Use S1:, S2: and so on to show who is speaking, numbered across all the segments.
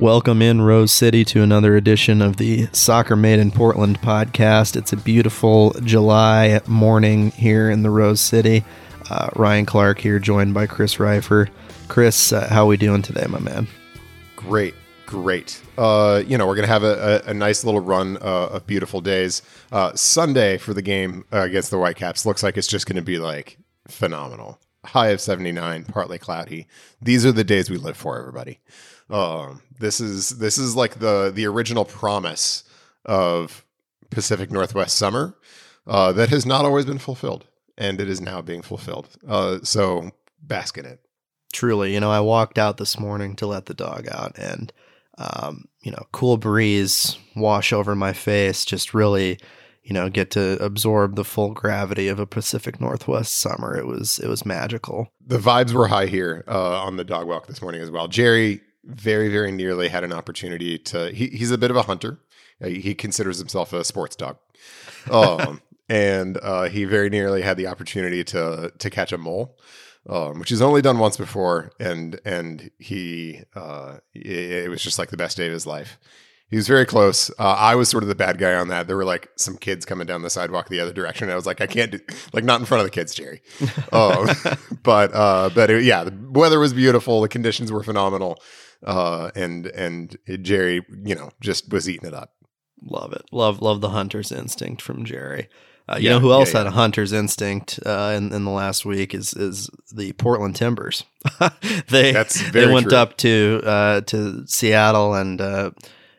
S1: Welcome in Rose City to another edition of the Soccer Made in Portland podcast. It's a beautiful July morning here in the Rose City. Uh, Ryan Clark here, joined by Chris Reifer. Chris, uh, how are we doing today, my man?
S2: Great, great. Uh, you know, we're gonna have a, a, a nice little run uh, of beautiful days. Uh, Sunday for the game uh, against the Whitecaps looks like it's just gonna be like phenomenal. High of seventy nine, partly cloudy. These are the days we live for, everybody. Um, this is this is like the the original promise of Pacific Northwest summer uh, that has not always been fulfilled, and it is now being fulfilled. Uh, so bask in it.
S1: Truly, you know, I walked out this morning to let the dog out, and um, you know, cool breeze wash over my face, just really you know get to absorb the full gravity of a Pacific Northwest summer. It was it was magical.
S2: The vibes were high here uh, on the dog walk this morning as well. Jerry very, very nearly had an opportunity to. He, he's a bit of a hunter. Uh, he considers himself a sports dog, um, and uh, he very nearly had the opportunity to to catch a mole, um, which he's only done once before, and and he uh, it, it, was just like the best day of his life. He was very close. Uh, I was sort of the bad guy on that. There were like some kids coming down the sidewalk the other direction. I was like, I can't do like not in front of the kids, Jerry. um, but uh, but it, yeah, the weather was beautiful. The conditions were phenomenal uh, and and Jerry, you know, just was eating it up.
S1: Love it. Love love the hunter's instinct from Jerry. Uh, you yeah, know who else yeah, yeah. had a hunter's instinct uh, in, in the last week is is the Portland Timbers. they they went
S2: true.
S1: up to uh, to Seattle and uh,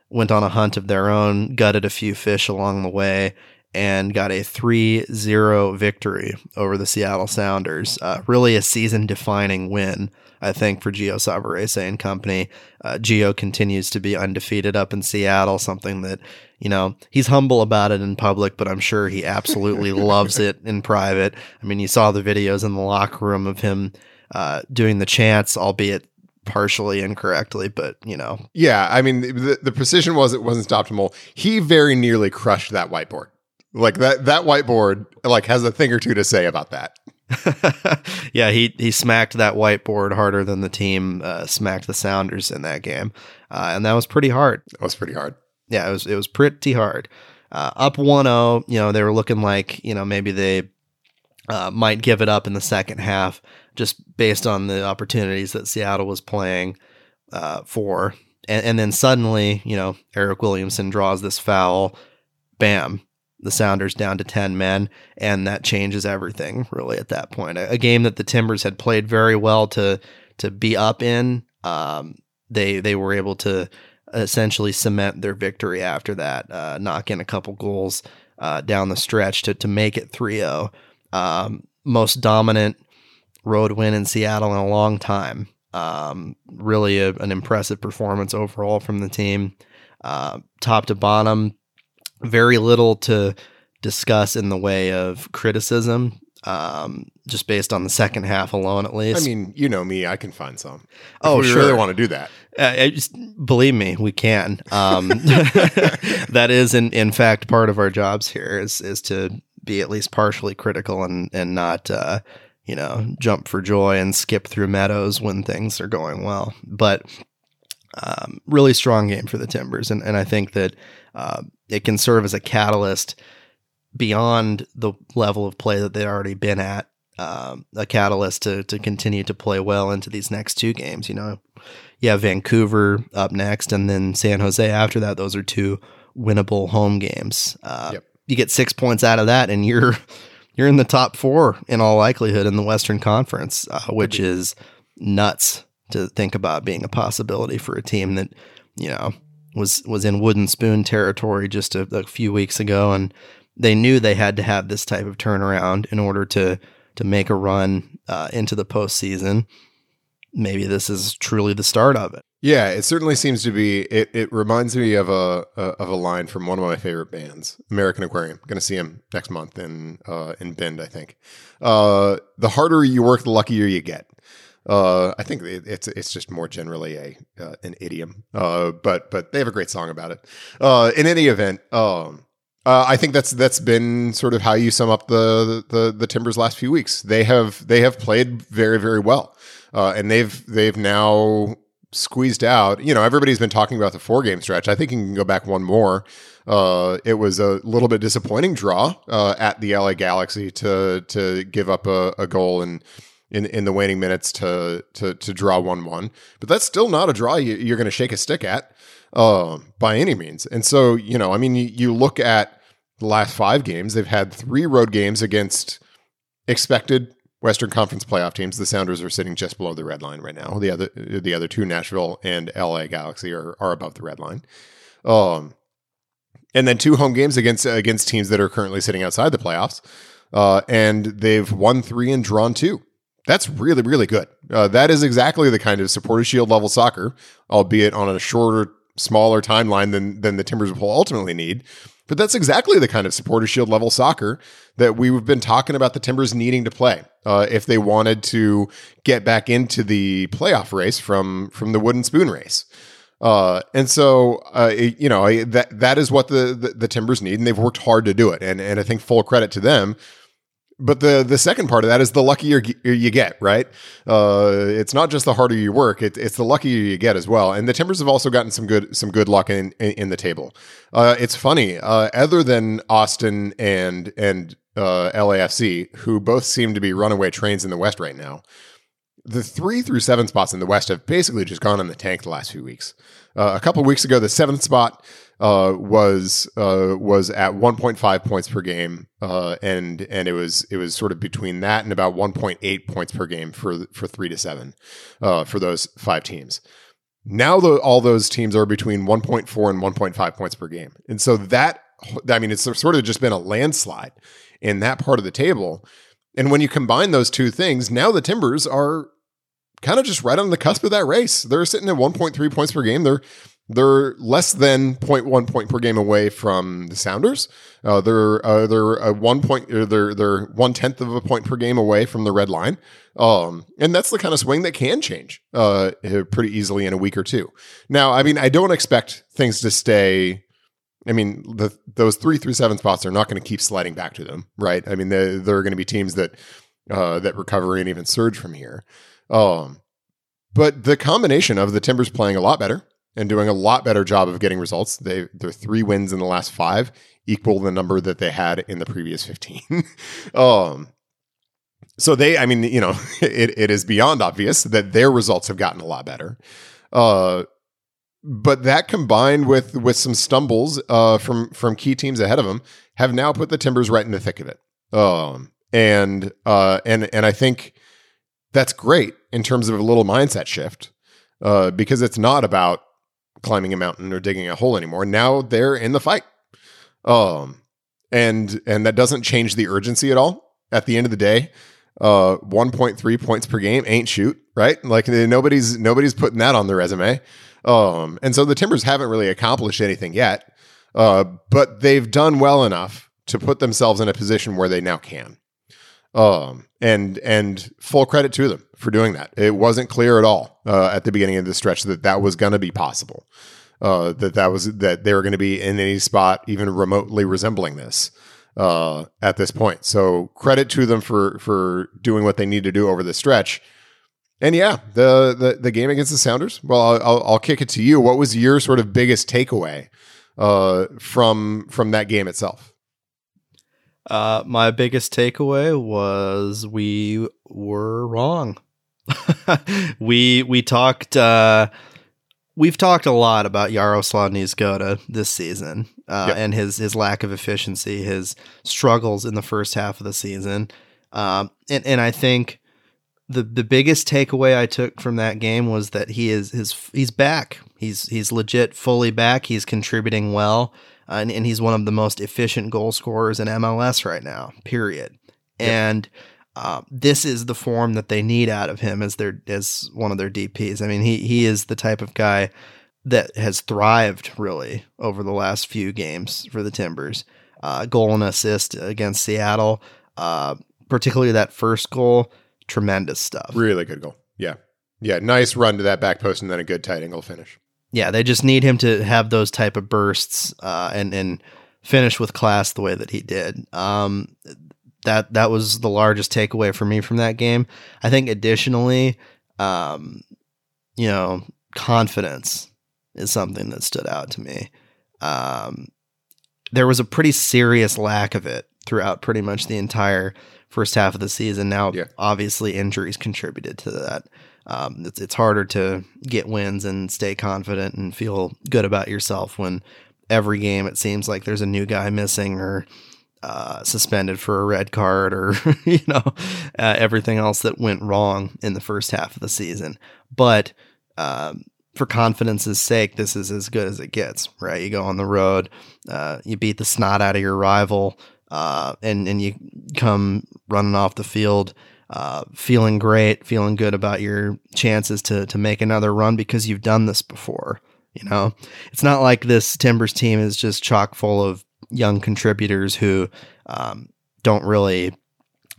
S1: went on a hunt of their own, gutted a few fish along the way, and got a 3-0 victory over the Seattle Sounders. Uh, really a season defining win I think, for Gio Savarese and company. Uh, Gio continues to be undefeated up in Seattle, something that, you know, he's humble about it in public, but I'm sure he absolutely loves it in private. I mean, you saw the videos in the locker room of him uh, doing the chants, albeit partially incorrectly, but you know.
S2: Yeah, I mean, the, the precision was it wasn't optimal. He very nearly crushed that whiteboard. Like that that whiteboard like has a thing or two to say about that.
S1: yeah, he he smacked that whiteboard harder than the team uh, smacked the Sounders in that game, uh, and that was pretty hard.
S2: That was pretty hard.
S1: Yeah, it was it was pretty hard. Uh, up 1-0, you know, they were looking like you know maybe they uh, might give it up in the second half, just based on the opportunities that Seattle was playing uh, for, and, and then suddenly, you know, Eric Williamson draws this foul, bam, the Sounders down to 10 men, and that changes everything really at that point. A, a game that the Timbers had played very well to to be up in. Um, they they were able to essentially cement their victory after that, uh, knock in a couple goals uh, down the stretch to to make it 3-0. Um, most dominant road win in Seattle in a long time. Um, really a, an impressive performance overall from the team. Uh, top to bottom, very little to discuss in the way of criticism, um, just based on the second half alone, at least.
S2: I mean, you know me, I can find some. If
S1: oh,
S2: we
S1: sure.
S2: really want to do that.
S1: Uh, just, believe me, we can. Um, that is, in, in fact, part of our jobs here is is to be at least partially critical and and not uh, you know jump for joy and skip through meadows when things are going well. But um, really strong game for the Timbers, and and I think that uh, it can serve as a catalyst beyond the level of play that they've already been at um, a catalyst to to continue to play well into these next two games. You know, you have Vancouver up next, and then San Jose after that. Those are two winnable home games. Uh, yep. You get six points out of that, and you're you're in the top four in all likelihood in the Western Conference, uh, which is nuts to think about being a possibility for a team that you know was was in wooden spoon territory just a, a few weeks ago, and they knew they had to have this type of turnaround in order to to make a run uh, into the postseason. Maybe this is truly the start of it.
S2: Yeah, it certainly seems to be. It, it reminds me of a, a, of a line from one of my favorite bands, American Aquarium. Going to see him next month in uh, in Bend, I think. Uh, the harder you work, the luckier you get. Uh, I think it, it's it's just more generally a uh, an idiom, uh, but but they have a great song about it. Uh, in any event, um, uh, I think that's that's been sort of how you sum up the, the the Timbers last few weeks. They have they have played very very well, uh, and they've they've now squeezed out. You know, everybody's been talking about the four game stretch. I think you can go back one more. Uh, it was a little bit disappointing draw uh, at the LA Galaxy to to give up a, a goal and. In, in the waning minutes to to to draw one one, but that's still not a draw you, are going to shake a stick at uh, by any means. And so you know, I mean, you, you look at the last five games, they've had three road games against expected Western Conference playoff teams. The Sounders are sitting just below the red line right now. The other the other two, Nashville and LA Galaxy, are are above the red line. Um, and then two home games against against teams that are currently sitting outside the playoffs. Uh, and they've won three and drawn two. That's really really good. Uh, that is exactly the kind of supporter shield level soccer, albeit on a shorter, smaller timeline than than the Timbers will ultimately need. But that's exactly the kind of supporter shield level soccer that we've been talking about the Timbers needing to play uh, if they wanted to get back into the playoff race from from the wooden spoon race. Uh, and so, uh, you know, that that is what the, the, the Timbers need, and they've worked hard to do it. And and I think full credit to them but the the second part of that is the luckier you get, right? Uh, it's not just the harder you work; it, it's the luckier you get as well. And the Timbers have also gotten some good some good luck in in, in the table. Uh, it's funny, uh, other than Austin and and uh, LAFC, who both seem to be runaway trains in the West right now. The three through seven spots in the West have basically just gone in the tank the last few weeks. Uh, a couple weeks ago, the seventh spot uh, was uh, was at 1.5 points per game, uh, and and it was it was sort of between that and about 1.8 points per game for for three to seven uh, for those five teams. Now the, all those teams are between 1.4 and 1.5 points per game, and so that I mean it's sort of just been a landslide in that part of the table. And when you combine those two things, now the Timbers are kind of just right on the cusp of that race. They're sitting at 1.3 points per game. They're they're less than 0.1 point per game away from the Sounders. Uh, they're uh, they're a one point. Uh, they're they're one tenth of a point per game away from the red line. Um, and that's the kind of swing that can change uh, pretty easily in a week or two. Now, I mean, I don't expect things to stay. I mean, the, those three through seven spots are not going to keep sliding back to them, right? I mean, there are going to be teams that uh, that recover and even surge from here. Um, but the combination of the Timbers playing a lot better and doing a lot better job of getting results. They their three wins in the last five equal the number that they had in the previous 15. um so they I mean, you know, it, it is beyond obvious that their results have gotten a lot better. Uh but that combined with with some stumbles uh from from key teams ahead of them have now put the Timbers right in the thick of it. Um and uh and and I think that's great in terms of a little mindset shift. Uh, because it's not about climbing a mountain or digging a hole anymore. Now they're in the fight. Um, and and that doesn't change the urgency at all. At the end of the day, uh, 1.3 points per game ain't shoot, right? Like nobody's nobody's putting that on their resume. Um, and so the Timbers haven't really accomplished anything yet, uh, but they've done well enough to put themselves in a position where they now can. Um, and and full credit to them for doing that. It wasn't clear at all uh, at the beginning of the stretch that that was going to be possible. Uh, that that was that they were going to be in any spot even remotely resembling this uh, at this point. So credit to them for for doing what they need to do over the stretch. And yeah, the the, the game against the Sounders. Well, I'll, I'll, kick it to you. What was your sort of biggest takeaway uh, from from that game itself?
S1: Uh, my biggest takeaway was we were wrong. we we talked. Uh, we've talked a lot about Yaroslav Niezgoda this season uh, yep. and his his lack of efficiency, his struggles in the first half of the season, um, and and I think the the biggest takeaway I took from that game was that he is his he's back. He's he's legit fully back. He's contributing well, uh, and, and he's one of the most efficient goal scorers in MLS right now. Period. Yep. And uh, this is the form that they need out of him as their as one of their DPS. I mean, he he is the type of guy that has thrived really over the last few games for the Timbers. Uh, goal and assist against Seattle, uh, particularly that first goal, tremendous stuff.
S2: Really good goal. Yeah, yeah, nice run to that back post and then a good tight angle finish.
S1: Yeah, they just need him to have those type of bursts uh, and and finish with class the way that he did. Um, that that was the largest takeaway for me from that game. I think additionally, um, you know, confidence is something that stood out to me. Um, there was a pretty serious lack of it throughout pretty much the entire first half of the season. Now, yeah. obviously, injuries contributed to that. Um, it's it's harder to get wins and stay confident and feel good about yourself when every game it seems like there's a new guy missing or uh, suspended for a red card or you know uh, everything else that went wrong in the first half of the season. But um, for confidence's sake, this is as good as it gets. Right? You go on the road, uh, you beat the snot out of your rival, uh, and and you come running off the field. Uh, feeling great, feeling good about your chances to to make another run because you've done this before. You know, it's not like this Timbers team is just chock full of young contributors who um, don't really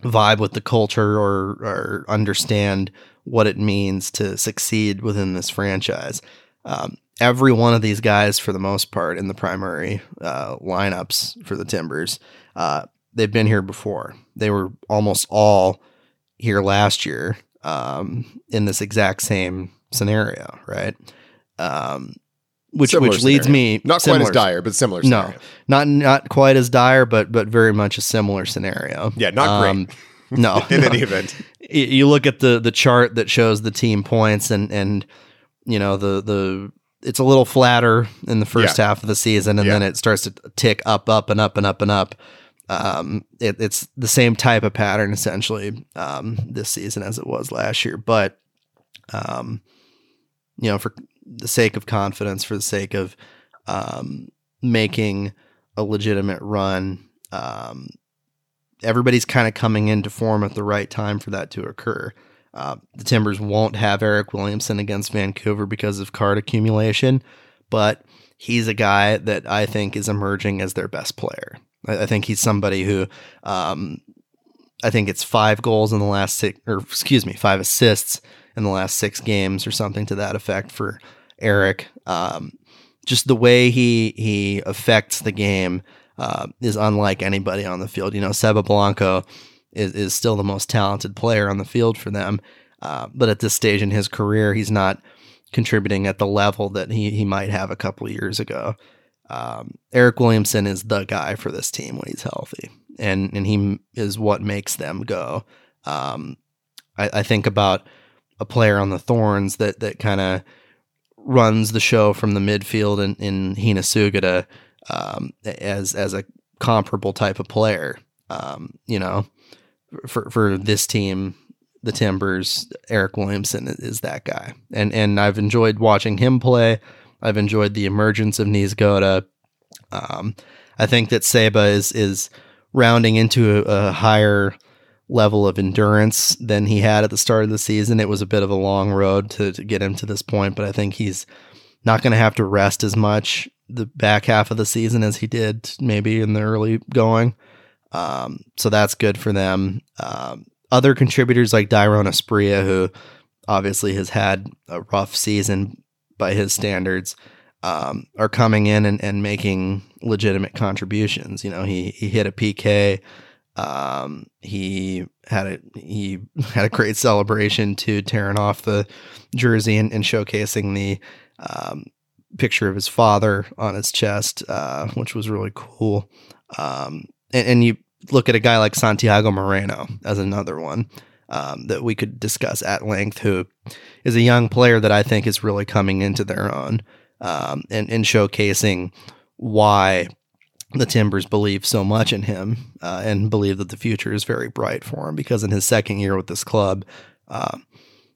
S1: vibe with the culture or, or understand what it means to succeed within this franchise. Um, every one of these guys, for the most part, in the primary uh, lineups for the Timbers, uh, they've been here before. They were almost all here last year um, in this exact same scenario, right? Um, which similar which leads me
S2: not similar, quite as dire, but similar. Scenario.
S1: No, not not quite as dire, but but very much a similar scenario.
S2: Yeah, not um, great.
S1: No,
S2: in no. any event,
S1: you look at the the chart that shows the team points, and and you know the the it's a little flatter in the first yeah. half of the season, and yeah. then it starts to tick up, up, and up, and up, and up. Um, it, it's the same type of pattern essentially um, this season as it was last year, but um, you know, for the sake of confidence, for the sake of um, making a legitimate run. Um, everybody's kind of coming into form at the right time for that to occur. Uh, the Timbers won't have Eric Williamson against Vancouver because of card accumulation, but he's a guy that I think is emerging as their best player. I, I think he's somebody who, um, I think it's five goals in the last six, or excuse me, five assists in the last six games or something to that effect for Eric. Um, just the way he he affects the game uh, is unlike anybody on the field. You know, Seba Blanco is, is still the most talented player on the field for them, uh, but at this stage in his career, he's not contributing at the level that he he might have a couple years ago. Um, Eric Williamson is the guy for this team when he's healthy, and and he is what makes them go. Um, I, I think about a player on the Thorns that that kind of runs the show from the midfield in, in Hina Sugita um, as as a comparable type of player. Um, you know, for for this team, the Timbers, Eric Williamson is that guy, and and I've enjoyed watching him play. I've enjoyed the emergence of Niezgoda. Um, I think that Seba is is rounding into a, a higher level of endurance than he had at the start of the season. It was a bit of a long road to, to get him to this point, but I think he's not going to have to rest as much the back half of the season as he did maybe in the early going. Um, so that's good for them. Um, other contributors like Dairon Asprilla, who obviously has had a rough season by his standards, um, are coming in and, and making legitimate contributions. You know, he he hit a PK um, he had a he had a great celebration to tearing off the jersey and, and showcasing the um, picture of his father on his chest, uh, which was really cool. Um, and, and, you look at a guy like Santiago Moreno as another one um, that we could discuss at length, who is a young player that I think is really coming into their own um, and, and showcasing why the Timbers believe so much in him uh, and believe that the future is very bright for him because in his second year with this club, uh,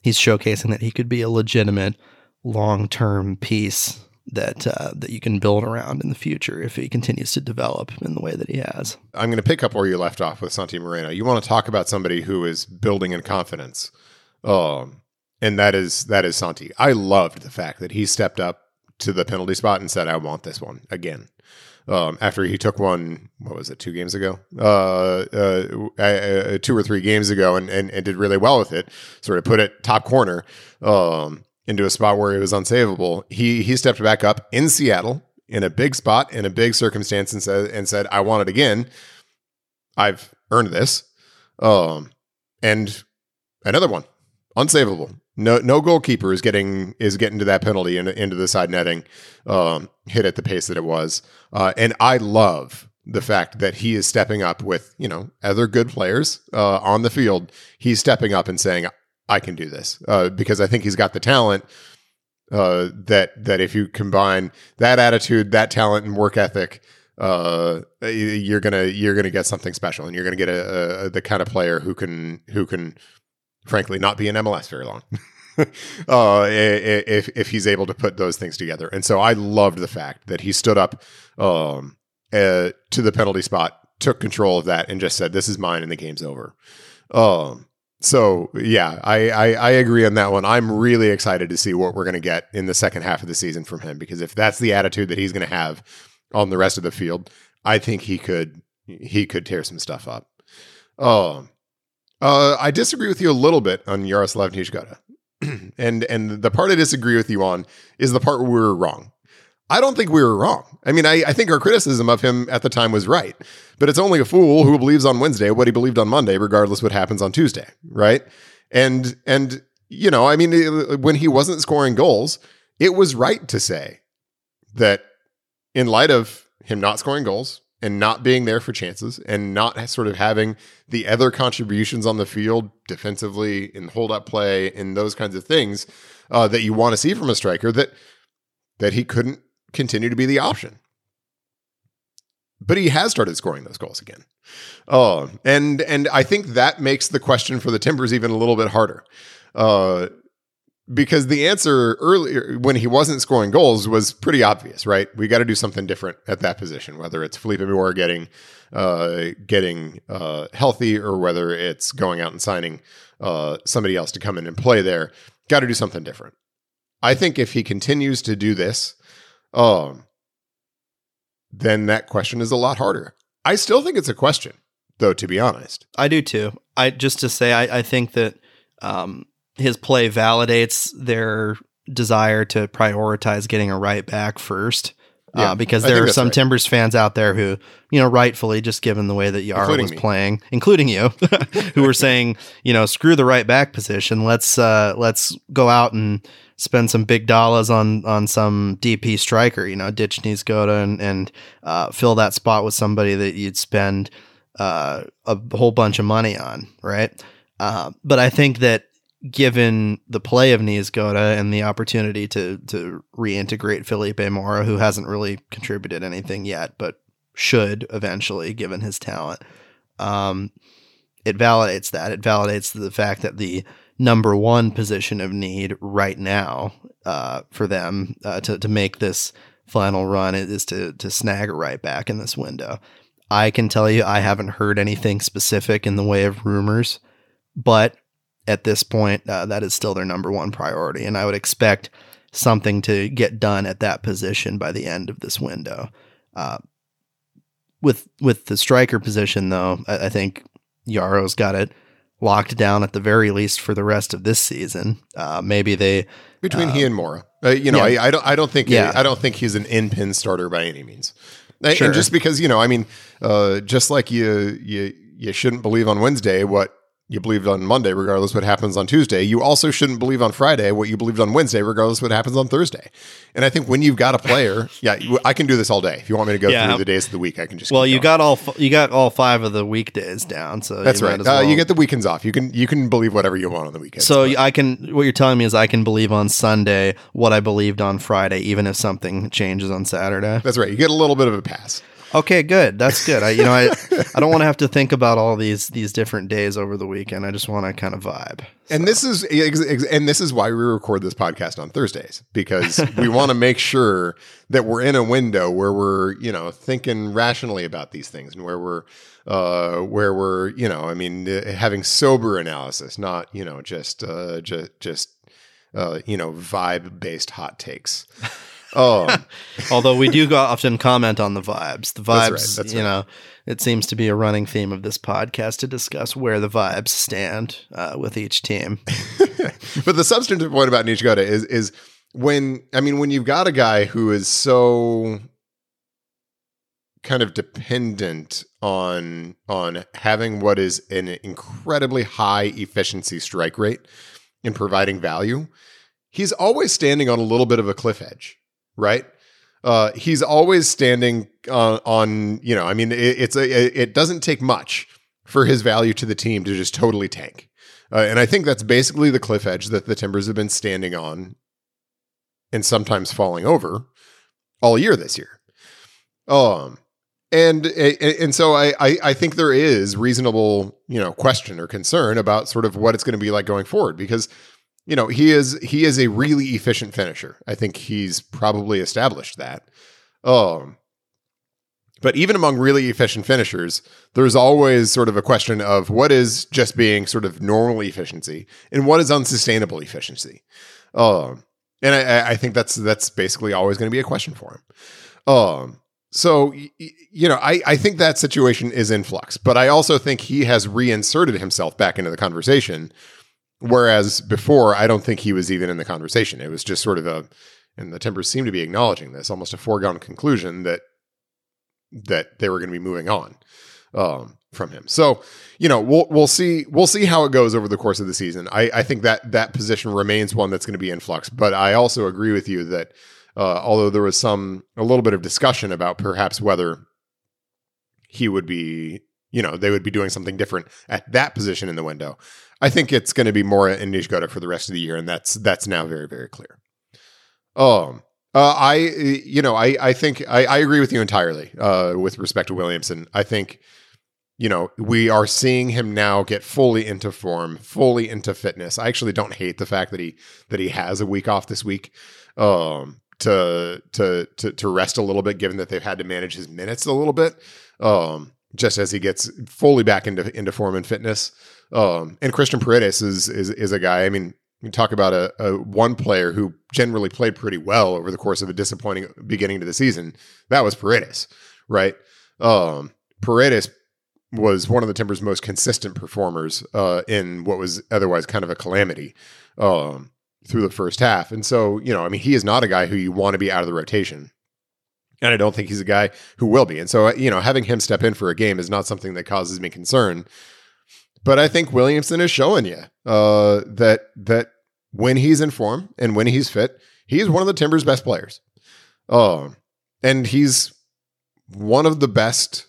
S1: he's showcasing that he could be a legitimate long term piece that uh, that you can build around in the future if he continues to develop in the way that he has.
S2: I'm going to pick up where you left off with Santi Moreno. You want to talk about somebody who is building in confidence, um, and that is that is Santi. I loved the fact that he stepped up to the penalty spot and said, "I want this one again." Um, after he took one, what was it, two games ago, uh, uh, uh, two or three games ago, and, and, and did really well with it. Sort of put it top corner. Um, into a spot where he was unsavable. He he stepped back up in Seattle in a big spot in a big circumstance and said and said I want it again. I've earned this. Um, and another one unsavable. No no goalkeeper is getting is getting to that penalty and into the side netting. Um, hit at the pace that it was. Uh, and I love the fact that he is stepping up with you know other good players uh, on the field. He's stepping up and saying, I can do this uh, because I think he's got the talent uh, that that if you combine that attitude, that talent, and work ethic, uh, you're gonna you're gonna get something special, and you're gonna get a, a, the kind of player who can who can, frankly, not be in MLS very long. uh, if if he's able to put those things together, and so I loved the fact that he stood up um, uh, to the penalty spot, took control of that, and just said, "This is mine," and the game's over. Um, so yeah, I, I, I agree on that one. I'm really excited to see what we're going to get in the second half of the season from him because if that's the attitude that he's going to have on the rest of the field, I think he could he could tear some stuff up. Oh, uh, I disagree with you a little bit on Yaroslav Niezgoda. and and the part I disagree with you on is the part where we were wrong. I don't think we were wrong. I mean, I, I, think our criticism of him at the time was right, but it's only a fool who believes on Wednesday what he believed on Monday, regardless what happens on Tuesday, right? And and you know, I mean, when he wasn't scoring goals, it was right to say that in light of him not scoring goals and not being there for chances and not sort of having the other contributions on the field defensively in hold up play and those kinds of things uh, that you want to see from a striker that that he couldn't continue to be the option. But he has started scoring those goals again. Oh, and and I think that makes the question for the Timbers even a little bit harder. Uh, because the answer earlier when he wasn't scoring goals was pretty obvious, right? We got to do something different at that position, whether it's Felipe Mora getting uh, getting uh, healthy or whether it's going out and signing uh, somebody else to come in and play there. Got to do something different. I think if he continues to do this, um, then that question is a lot harder. I still think it's a question, though. To be honest,
S1: I do too. I just to say, I, I think that um, his play validates their desire to prioritize getting a right back first. Uh, yeah, uh, because there are some right. Timbers fans out there who, you know, rightfully, just given the way that Yara including was me. playing, including you, who were saying, you know, screw the right back position. Let's uh, let's go out and spend some big dollars on on some DP striker, you know, ditch Niezgoda and and uh, fill that spot with somebody that you'd spend uh, a whole bunch of money on, right? Uh, but I think that given the play of Niezgoda and the opportunity to to reintegrate Felipe Mora, who hasn't really contributed anything yet, but should eventually, given his talent. Um, it validates that. It validates the fact that the number one position of need right now uh, for them uh, to to make this final run is to to snag a right back in this window. I can tell you I haven't heard anything specific in the way of rumors, but at this point, uh, that is still their number one priority, and I would expect something to get done at that position by the end of this window. Uh, with with the striker position, though, I, I think Yaro's got it locked down at the very least for the rest of this season. Uh, maybe they
S2: between uh, he and Mora. Uh, you know, yeah. I, I, don't. I don't think. Yeah. I don't think he's an in pin starter by any means. Sure. And just because you know, I mean, uh, just like you you you shouldn't believe on Wednesday what you believed on Monday, regardless what happens on Tuesday. You also shouldn't believe on Friday what you believed on Wednesday, regardless what happens on Thursday. And I think when you've got a player, yeah, I can do this all day. If you want me to go
S1: Yeah.
S2: through the days of the week, I can just.
S1: Well, you got all f- you got all five of the weekdays down, so
S2: that's right.
S1: as
S2: Uh, you get the weekends off. You can you can believe whatever you want on the weekend.
S1: so
S2: but-
S1: I can. What you're telling me is I can believe on Sunday what I believed on Friday, even if something changes on Saturday.
S2: that's right. You get a little bit of a pass.
S1: Okay, good. That's good. I, you know, I I don't want to have to think about all these these different days over the weekend. I just want to kind of vibe.
S2: And this is and this is why we record this podcast on Thursdays because we want to make sure that we're in a window where we're you know thinking rationally about these things and where we're uh where we're you know I mean uh, having sober analysis, not you know just uh just just uh you know vibe based hot takes. Um,
S1: Although we do often comment on the vibes. The
S2: That's
S1: vibes,
S2: right, that's
S1: you
S2: right.
S1: know, it seems to be a running theme of this podcast to discuss where the vibes stand uh, with each team.
S2: but the substantive point about Niezgoda is is when I mean when you've got a guy who is so kind of dependent on on having what is an incredibly high efficiency strike rate in providing value, he's always standing on a little bit of a cliff edge, right? Uh, he's always standing on, on you know, I mean, it, it's a it doesn't take much for his value to the team to just totally tank. Uh, and I think that's basically the cliff edge that the Timbers have been standing on and sometimes falling over all year this year. Um, and and so I, I I think there is reasonable you know question or concern about sort of what it's going to be like going forward because you know he is he is a really efficient finisher. I think he's probably established that. Um, but even among really efficient finishers, there's always sort of a question of what is just being sort of normal efficiency and what is unsustainable efficiency. Um, and I, I think that's that's basically always going to be a question for him. Um, so you know, I, I think that situation is in flux, but I also think he has reinserted himself back into the conversation. Whereas before, I don't think he was even in the conversation. It was just sort of a, and the Timbers seem to be acknowledging this, almost a foregone conclusion that that they were going to be moving on um, from him. So, you know, we'll we'll see we'll see how it goes over the course of the season. I, I think that that position remains one that's going to be in flux. But I also agree with you that uh, although there was some a little bit of discussion about perhaps whether he would be, you know, they would be doing something different at that position in the window. I think it's going to be more in Niezgoda for the rest of the year, and that's that's now very very clear. Um, uh, I, you know, I, I think I, I agree with you entirely uh, with respect to Williamson. I think, you know, we are seeing him now get fully into form, fully into fitness. I actually don't hate the fact that he that he has a week off this week um, to, to to to rest a little bit, given that they've had to manage his minutes a little bit, um, just as he gets fully back into into form and fitness. Um, and Christian Paredes is is is a guy. I mean, you talk about a, a one player who generally played pretty well over the course of a disappointing beginning to the season. That was Paredes, right? Um, Paredes was one of the Timbers' most consistent performers uh, in what was otherwise kind of a calamity um, through the first half. And so, you know, I mean, he is not a guy who you want to be out of the rotation. And I don't think he's a guy who will be. And so, you know, having him step in for a game is not something that causes me concern. But I think Williamson is showing you uh, that that when he's in form and when he's fit, he's one of the Timbers' best players. Um, and he's one of the best,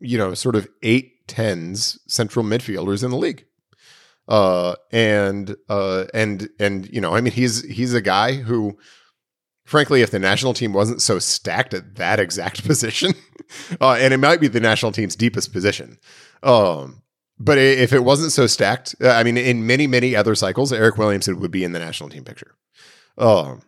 S2: you know, sort of eight tens central midfielders in the league. Uh, and uh, and and you know, I mean, he's he's a guy who, frankly, if the national team wasn't so stacked at that exact position, uh, and it might be the national team's deepest position, um, but if it wasn't so stacked, uh, I mean, in many, many other cycles, Eric Williamson would be in the national team picture. Um,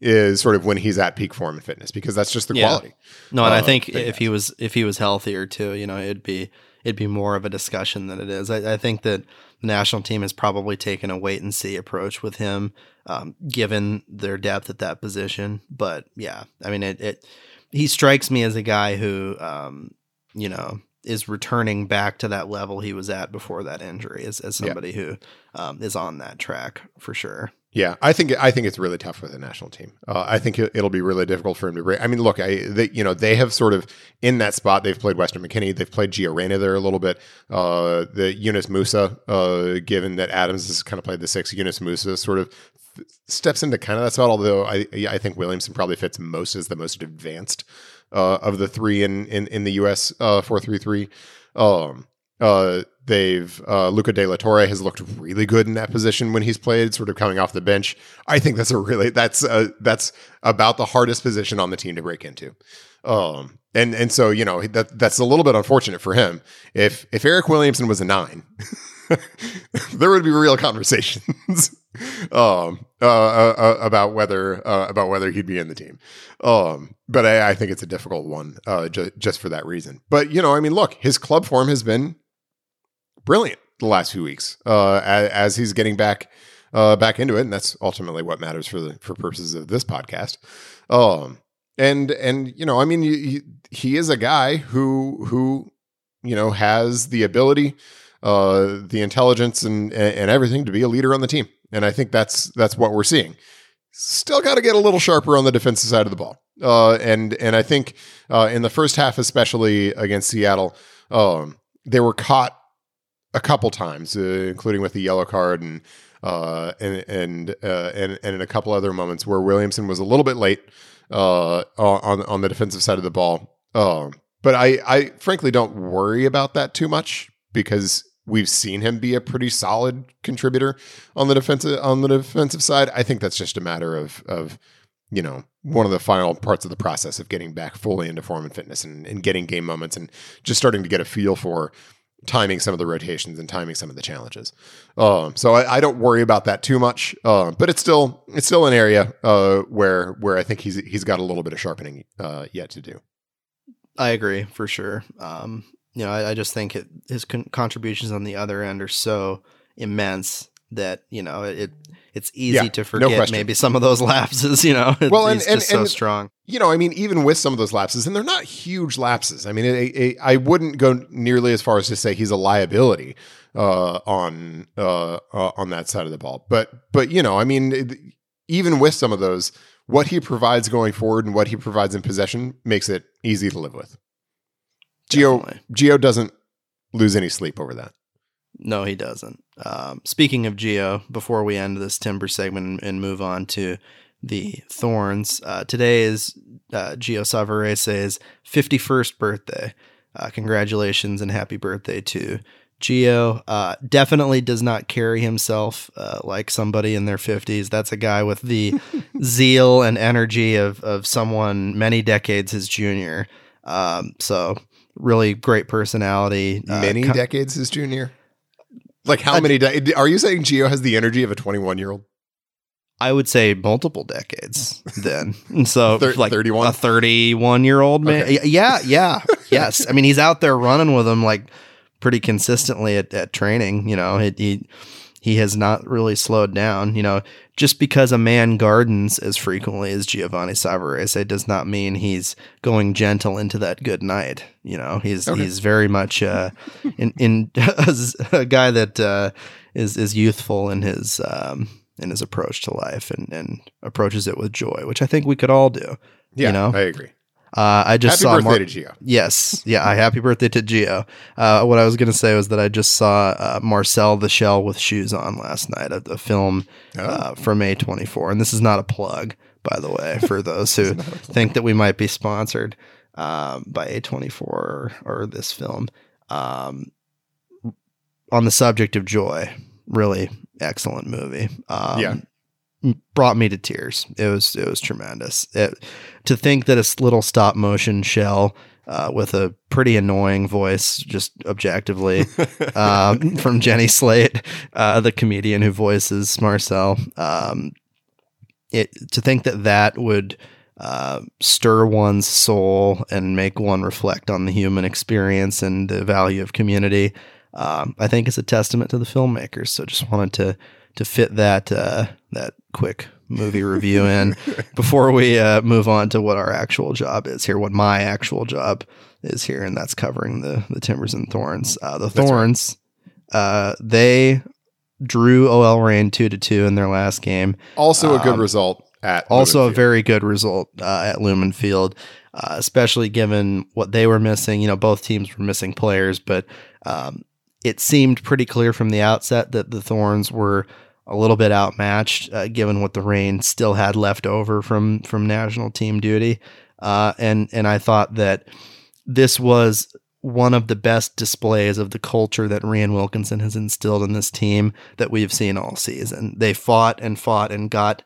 S2: is sort of when he's at peak form and fitness because that's just the
S1: Yeah.
S2: quality.
S1: No, and I
S2: Uh,
S1: think if he was if he was healthier too, you know, it'd be it'd be more of a discussion than it is. I, I think that the national team has probably taken a wait and see approach with him, um, given their depth at that position. But yeah, I mean, it, it he strikes me as a guy who, um, you know, is returning back to that level he was at before that injury, as, as
S2: Yeah.
S1: somebody who um, is on that track for sure.
S2: Yeah, I think I think it's really tough with the national team. Uh, I think it, will be really difficult for him to break. I mean, look, I they, you know they have sort of in that spot. They've played Weston McKennie, They've played Gio Reyna there a little bit. Uh, the Yunus Musah, uh, given that Adams has kind of played the six, Yunus Musah sort of steps into kind of that spot. Although I I think Williamson probably fits most as the most advanced uh, of the three in in, in the U.S. Uh, four three three. Um, uh, they've uh, Luca De La Torre has looked really good in that position when he's played, sort of coming off the bench. I think that's a really that's uh, that's about the hardest position on the team to break into. Um, and and so you know that that's a little bit unfortunate for him. If if Eric Williamson was a nine, there would be real conversations um, uh, uh, uh, about whether uh, about whether he'd be in the team. Um, but I, I, think it's a difficult one uh, ju- just for that reason. But you know, I mean, look, his club form has been brilliant the last few weeks uh, as, as, he's getting back uh, back into it, and that's ultimately what matters for the for purposes of this podcast. Um, and and you know, I mean, he, he is a guy who who you know has the ability, uh, the intelligence, and and everything to be a leader on the team, and I think that's that's what we're seeing. Still got to get a little sharper on the defensive side of the ball, uh, and and I think uh, in the first half, especially against Seattle, um, they were caught a couple times, uh, including with the yellow card and uh, and and, uh, and and in a couple other moments where Williamson was a little bit late uh, on on the defensive side of the ball. Um, but I I frankly don't worry about that too much because we've seen him be a pretty solid contributor on the defensive on the defensive side. I think that's just a matter of of you know one of the final parts of the process of getting back fully into form and fitness and, and getting game moments and just starting to get a feel for timing some of the rotations and timing some of the challenges. Um, so I, I, don't worry about that too much, uh, but it's still it's still an area uh, where where I think he's he's got a little bit of sharpening uh, yet to do.
S1: I agree for sure. Um, you know, I, I just think it, his con- contributions on the other end are so immense that you know it it's easy yeah, to forget no maybe some of those lapses. You know, well, and, and, so strong.
S2: You know, I mean, even with some of those lapses, and they're not huge lapses. I mean, it, it, I wouldn't go nearly as far as to say he's a liability uh, on uh, uh, on that side of the ball. But but you know, I mean, even with some of those, what he provides going forward and what he provides in possession makes it easy to live with. Gio Gio doesn't lose any sleep over that.
S1: No, he doesn't. Um, speaking of Gio, before we end this timber segment and move on to the thorns, uh, today is uh, Gio Savarese's 51st birthday. Uh, congratulations and happy birthday to Gio. Uh, definitely does not carry himself uh, like somebody in their 50s. That's a guy with the zeal and energy of, of someone many decades his junior. Um, so, really great personality.
S2: Uh, many com- decades his junior? Like how many? De- are you saying Gio has the energy of a 21 year old?
S1: I would say multiple decades then. And so Thir- like
S2: 31?
S1: a 31 year old man. Okay. Yeah. Yeah. yes. I mean, he's out there running with them like pretty consistently at, at training, you know, he, he, he has not really slowed down, you know, just because a man gardens as frequently as Giovanni Savarese it does not mean he's going gentle into that good night. You know, he's okay. he's very much uh, in in a guy that uh, is is youthful in his um, in his approach to life and and approaches it with joy, which I think we could all do.
S2: Yeah,
S1: you know?
S2: I agree.
S1: Uh, I just
S2: happy
S1: saw
S2: birthday Mar- to Gio.
S1: Yes, yeah. Happy birthday to Gio. Uh, what I was going to say was that I just saw uh, Marcel the Shell with shoes on last night, a, a film oh. Uh, from A24, and this is not a plug, by the way, for those who think that we might be sponsored um, by A24 or, or this film. Um, on the subject of joy, really excellent movie. Um,
S2: yeah
S1: brought me to tears. It was it was tremendous. It, to think that a little stop motion shell uh, with a pretty annoying voice, just objectively, um, from Jenny Slate, uh, the comedian who voices Marcel. Um, it to think that that would uh, stir one's soul and make one reflect on the human experience and the value of community. Um, I think is a testament to the filmmakers. So just wanted to to fit that uh, that quick movie review in before we uh, move on to what our actual job is here, what my actual job is here, and that's covering the the timbers and thorns. Uh, the thorns, right. uh, they drew OL Reign two to two in their last game.
S2: Also a good
S1: Um,
S2: result at
S1: Also, a very good result uh, at Lumen Field, uh, especially given what they were missing. You know, both teams were missing players, but um, it seemed pretty clear from the outset that the Thorns were a little bit outmatched, uh, given what the Reign still had left over from from national team duty. Uh, and and I thought that this was one of the best displays of the culture that Rhian Wilkinson has instilled in this team that we've seen all season. They fought and fought and got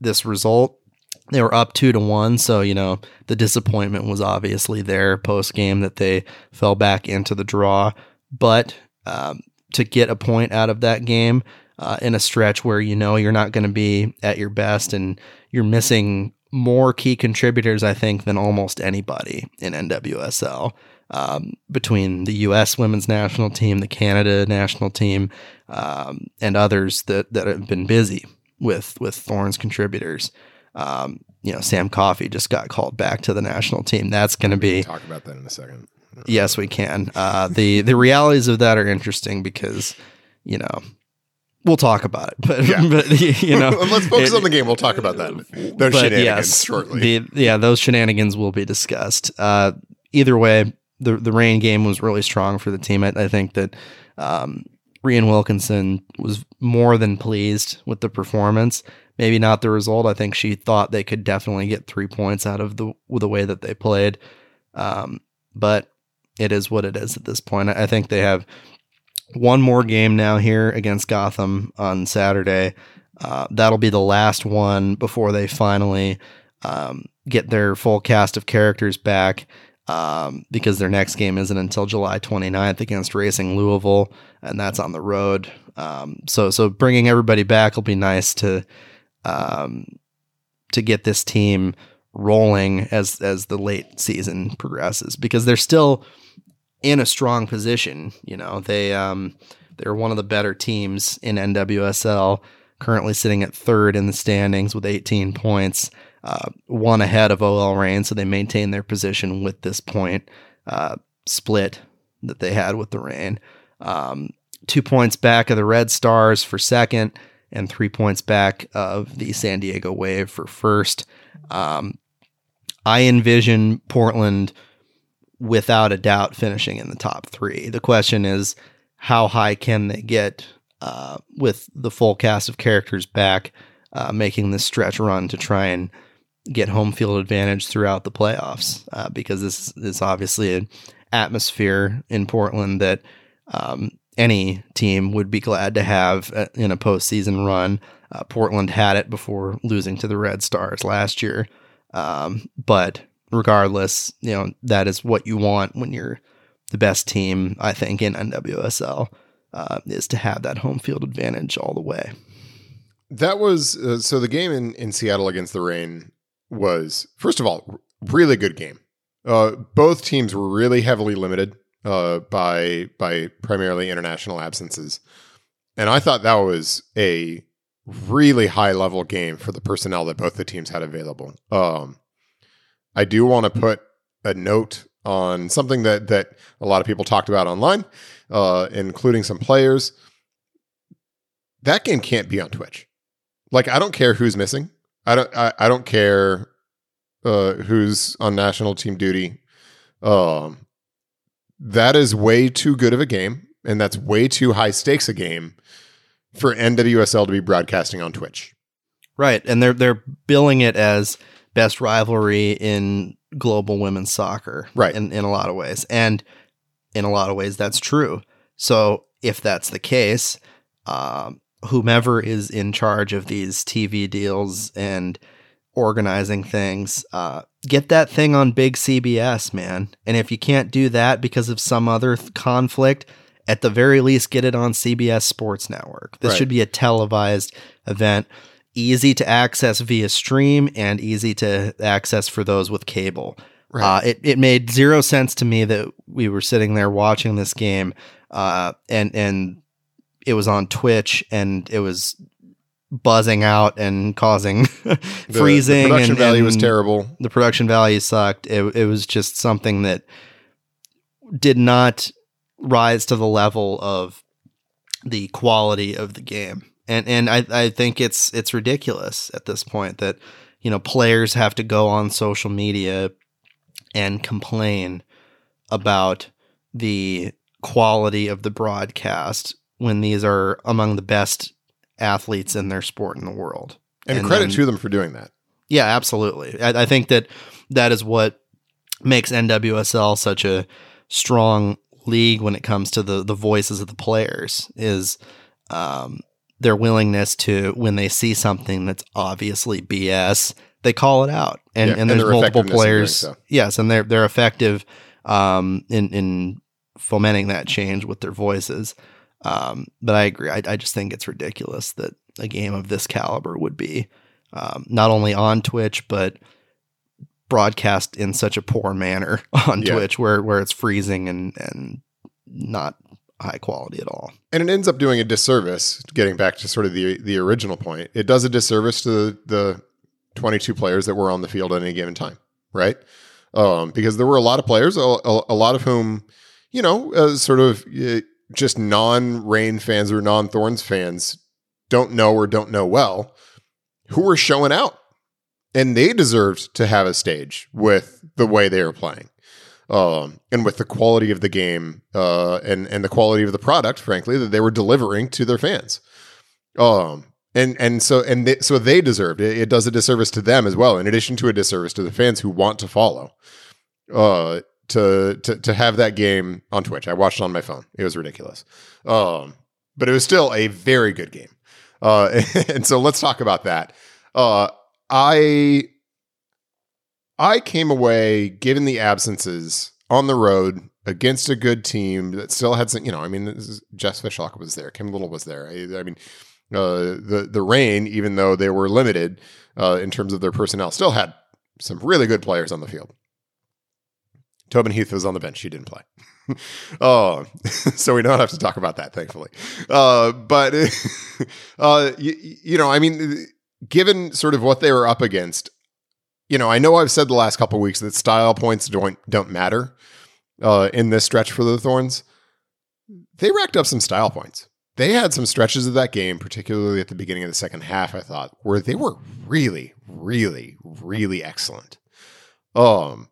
S1: this result. They were up two to one, so you know the disappointment was obviously there post game that they fell back into the draw. But um, to get a point out of that game uh, in a stretch where you know you're not going to be at your best and you're missing more key contributors, I think, than almost anybody in NWSL. Um, between the U.S. women's national team, the Canada national team, um, and others that, that have been busy with with Thorns contributors. Um, you know, Sam Coffey just got called back to the national team. That's going to be
S2: talk about that in a second.
S1: Yes, we can. Uh, the the realities of that are interesting because you know we'll talk about it, but,
S2: Yeah.
S1: but you know
S2: let's focus
S1: it-
S2: on the game. We'll talk about that. Those shenanigans
S1: yes,
S2: shortly.
S1: The, yeah, those shenanigans will be discussed. Uh, either way, the the Reign game was really strong for the team. I, I think that um, Rhian Wilkinson was more than pleased with the performance. Maybe not the result. I think she thought they could definitely get three points out of the the way that they played. Um, but it is what it is at this point. I I think they have one more game now here against Gotham on Saturday. Uh, that'll be the last one before they finally um, get their full cast of characters back um, because their next game isn't until July 29th against Racing Louisville, and that's on the road. Um, so, so bringing everybody back will be nice to um, to get this team rolling as as the late season progresses because they're still in a strong position. You know, they um, they're one of the better teams in NWSL, currently sitting at third in the standings with 18 points, uh, one ahead of OL Reign, so they maintain their position with this point uh, split that they had with the Reign. Um, two points back of the Red Stars for second, and three points back of the San Diego Wave for first. Um, I envision Portland without a doubt finishing in the top three. The question is, how high can they get uh, with the full cast of characters back, uh, making this stretch run to try and get home field advantage throughout the playoffs? Uh, because this is obviously an atmosphere in Portland that um, any team would be glad to have uh, in a postseason run. Uh, Portland had it before losing to the Red Stars last year. Um, but regardless, you know, that is what you want when you're the best team, I think, in NWSL, uh, is to have that home field advantage all the way.
S2: That was uh, so. The game in, in Seattle against the Reign was, first of all, really good game. Uh, both teams were really heavily limited uh, by by primarily international absences, and I thought that was a really high level game for the personnel that both the teams had available. Um, I do want to put a note on something that that a lot of people talked about online, uh, including some players. That game can't be on Twitch. Like I don't care who's missing. I don't. I, I don't care uh, who's on national team duty. Um, that is way too good of a game, and that's way too high stakes a game for NWSL to be broadcasting on Twitch.
S1: Right, and they're they're billing it as best rivalry in global women's soccer,
S2: Right.
S1: In in a lot of ways, and in a lot of ways, that's true. So if that's the case, um, whomever is in charge of these TV deals and organizing things, uh, get that thing on big CBS, man. And if you can't do that because of some other th- conflict, at the very least, get it on CBS Sports Network. This
S2: Right.
S1: should be a televised event, easy to access via stream and easy to access for those with cable. Uh, it, it made zero sense to me that we were sitting there watching this game uh, and and it was on Twitch and it was buzzing out and causing
S2: The-
S1: freezing.
S2: The production
S1: and,
S2: value was terrible.
S1: The production value sucked. It, it was just something that did not rise to the level of the quality of the game. And and I, I think it's it's ridiculous at this point that you know players have to go on social media and complain about the quality of the broadcast when these are among the best athletes in their sport in the world.
S2: And, and credit then, to them for doing that.
S1: Yeah, absolutely. I, I think that that is what makes NWSL such a strong league when it comes to the the voices of the players is um, their willingness to when they see something that's obviously BS, they call it out. And yeah, and there's and multiple players. So. Yes, and they're they're effective um, in in fomenting that change with their voices. Um, but I agree. I, I, just think it's ridiculous that a game of this caliber would be um, not only on Twitch but broadcast in such a poor manner on yeah. Twitch, where where it's freezing and and not high quality at all.
S2: And it ends up doing a disservice. Getting back to sort of the the original point, it does a disservice to the, the 22 players that were on the field at any given time, right? Um, because there were a lot of players, a, a, a lot of whom, you know, uh, sort of uh, just non Reign fans or non Thorns fans don't know or don't know well, who were showing out. And they deserved to have a stage with the way they were playing. Um, and with the quality of the game uh, and and the quality of the product, frankly, that they were delivering to their fans. Um, and and so and they, so they deserved it. It does a disservice to them as well, in addition to a disservice to the fans who want to follow. Uh, to to to have that game on Twitch, I watched it on my phone. It was ridiculous. Um, but it was still a very good game. Uh, and so let's talk about that. Uh, I I came away, given the absences on the road against a good team that still had some, you know, I mean, is, Jess Fishlock was there, Kim Little was there. I, I mean, uh, the the Reign, even though they were limited uh, in terms of their personnel, still had some really good players on the field. Tobin Heath was on the bench; she didn't play. uh, so we don't have to talk about that, thankfully. Uh, but uh, you, you know, I mean, given sort of what they were up against, you know, I know I've said the last couple weeks that style points don't don't matter uh, in this stretch for the Thorns. They racked up some style points. They had some stretches of that game, particularly at the beginning of the second half. I thought where they were really, really, really excellent. Um,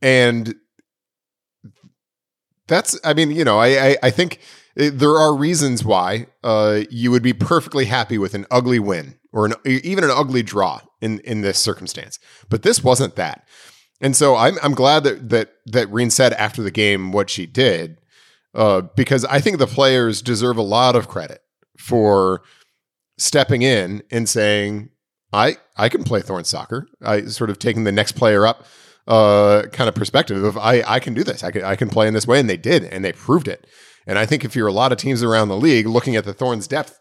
S2: and that's, I mean, you know, I I, I think there are reasons why uh, you would be perfectly happy with an ugly win or an, even an ugly draw in in this circumstance. But this wasn't that. And so I'm I'm glad that that that Rhian said after the game what she did, uh, because I think the players deserve a lot of credit for stepping in and saying, I I can play Thorn soccer. I sort of taking the next player up uh, kind of perspective of I I can do this. I can I can play in this way, and they did, and they proved it. And I think if you're a lot of teams around the league looking at the Thorns depth,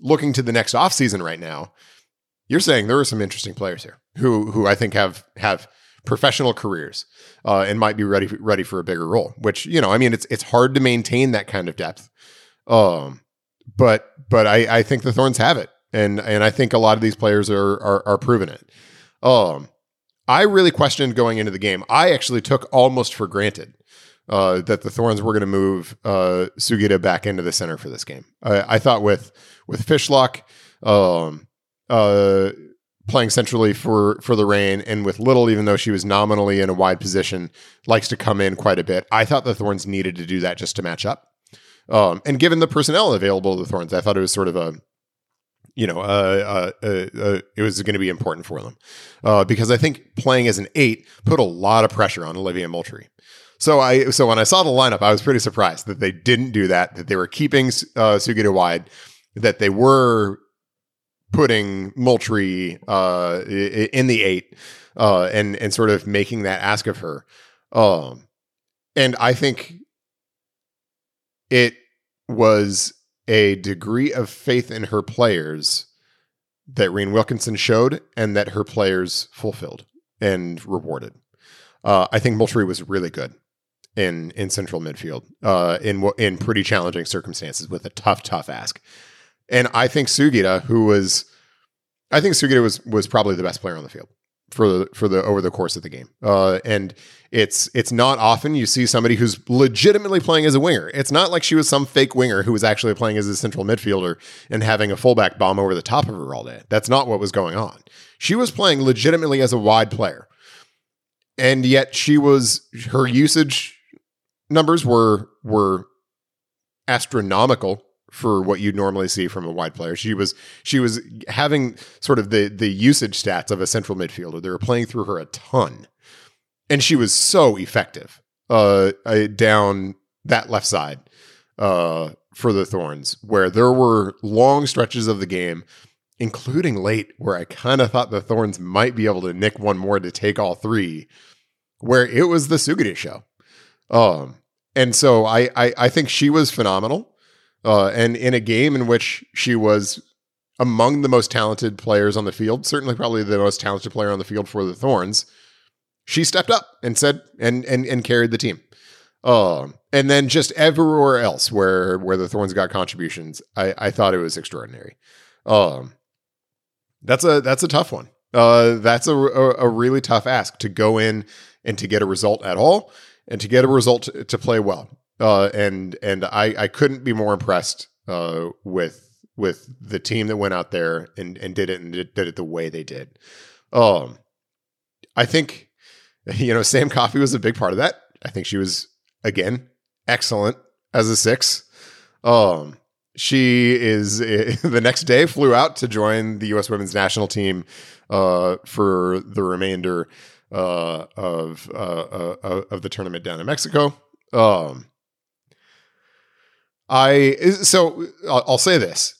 S2: looking to the next offseason right now, you're saying there are some interesting players here who who I think have have professional careers uh, and might be ready ready for a bigger role. Which you know, I mean, it's it's hard to maintain that kind of depth. Um, but but I I think the Thorns have it, and and I think a lot of these players are are, are proving it. Um, I really questioned going into the game. I actually took almost for granted uh, that the Thorns were going to move uh, Sugita back into the center for this game. I, I thought with with Fishlock um, uh, playing centrally for for the Reign, and with Little, even though she was nominally in a wide position, likes to come in quite a bit. I thought the Thorns needed to do that just to match up. Um, and given the personnel available to the Thorns, I thought it was sort of a you know, uh, uh, uh, it was going to be important for them uh, because I think playing as an eight put a lot of pressure on Olivia Moultrie. So I so when I saw the lineup, I was pretty surprised that they didn't do that. That they were keeping uh, Sugita wide. That they were putting Moultrie uh, in the eight uh, and and sort of making that ask of her. Um, and I think it was a degree of faith in her players that Rhian Wilkinson showed and that her players fulfilled and rewarded. Uh, I think Moultrie was really good in in central midfield uh, in in pretty challenging circumstances with a tough tough ask. And I think Sugita, who was, I think Sugita was was probably the best player on the field. for the for the over the course of the game. Uh, and it's it's not often you see somebody who's legitimately playing as a winger. It's not like she was some fake winger who was actually playing as a central midfielder and having a fullback bomb over the top of her all day. That's not what was going on. She was playing legitimately as a wide player. And yet she was her usage numbers were were astronomical for what you'd normally see from a wide player. She was she was having sort of the the usage stats of a central midfielder. They were playing through her a ton, and she was so effective uh, uh down that left side uh, for the Thorns, where there were long stretches of the game, including late, where I kind of thought the Thorns might be able to nick one more to take all three, where it was the Sugita show. Um, and so I, I I think she was phenomenal. Uh, and in a game in which she was among the most talented players on the field, certainly probably the most talented player on the field for the Thorns, she stepped up and said and and and carried the team. Um, and then just everywhere else where where the Thorns got contributions, I, I thought it was extraordinary. Um, that's a that's a tough one. Uh, that's a, a, a really tough ask to go in and to get a result at all, and to get a result to, to play well. Uh, and and I I couldn't be more impressed uh, with with the team that went out there and and did it and did, did it the way they did. Um, I think you know Sam Coffey was a big part of that. I think she was again excellent as a six. Um, she is the next day flew out to join the U.S. Women's National Team uh, for the remainder uh, of uh, uh of the tournament down in Mexico. Um, I so I'll, say this: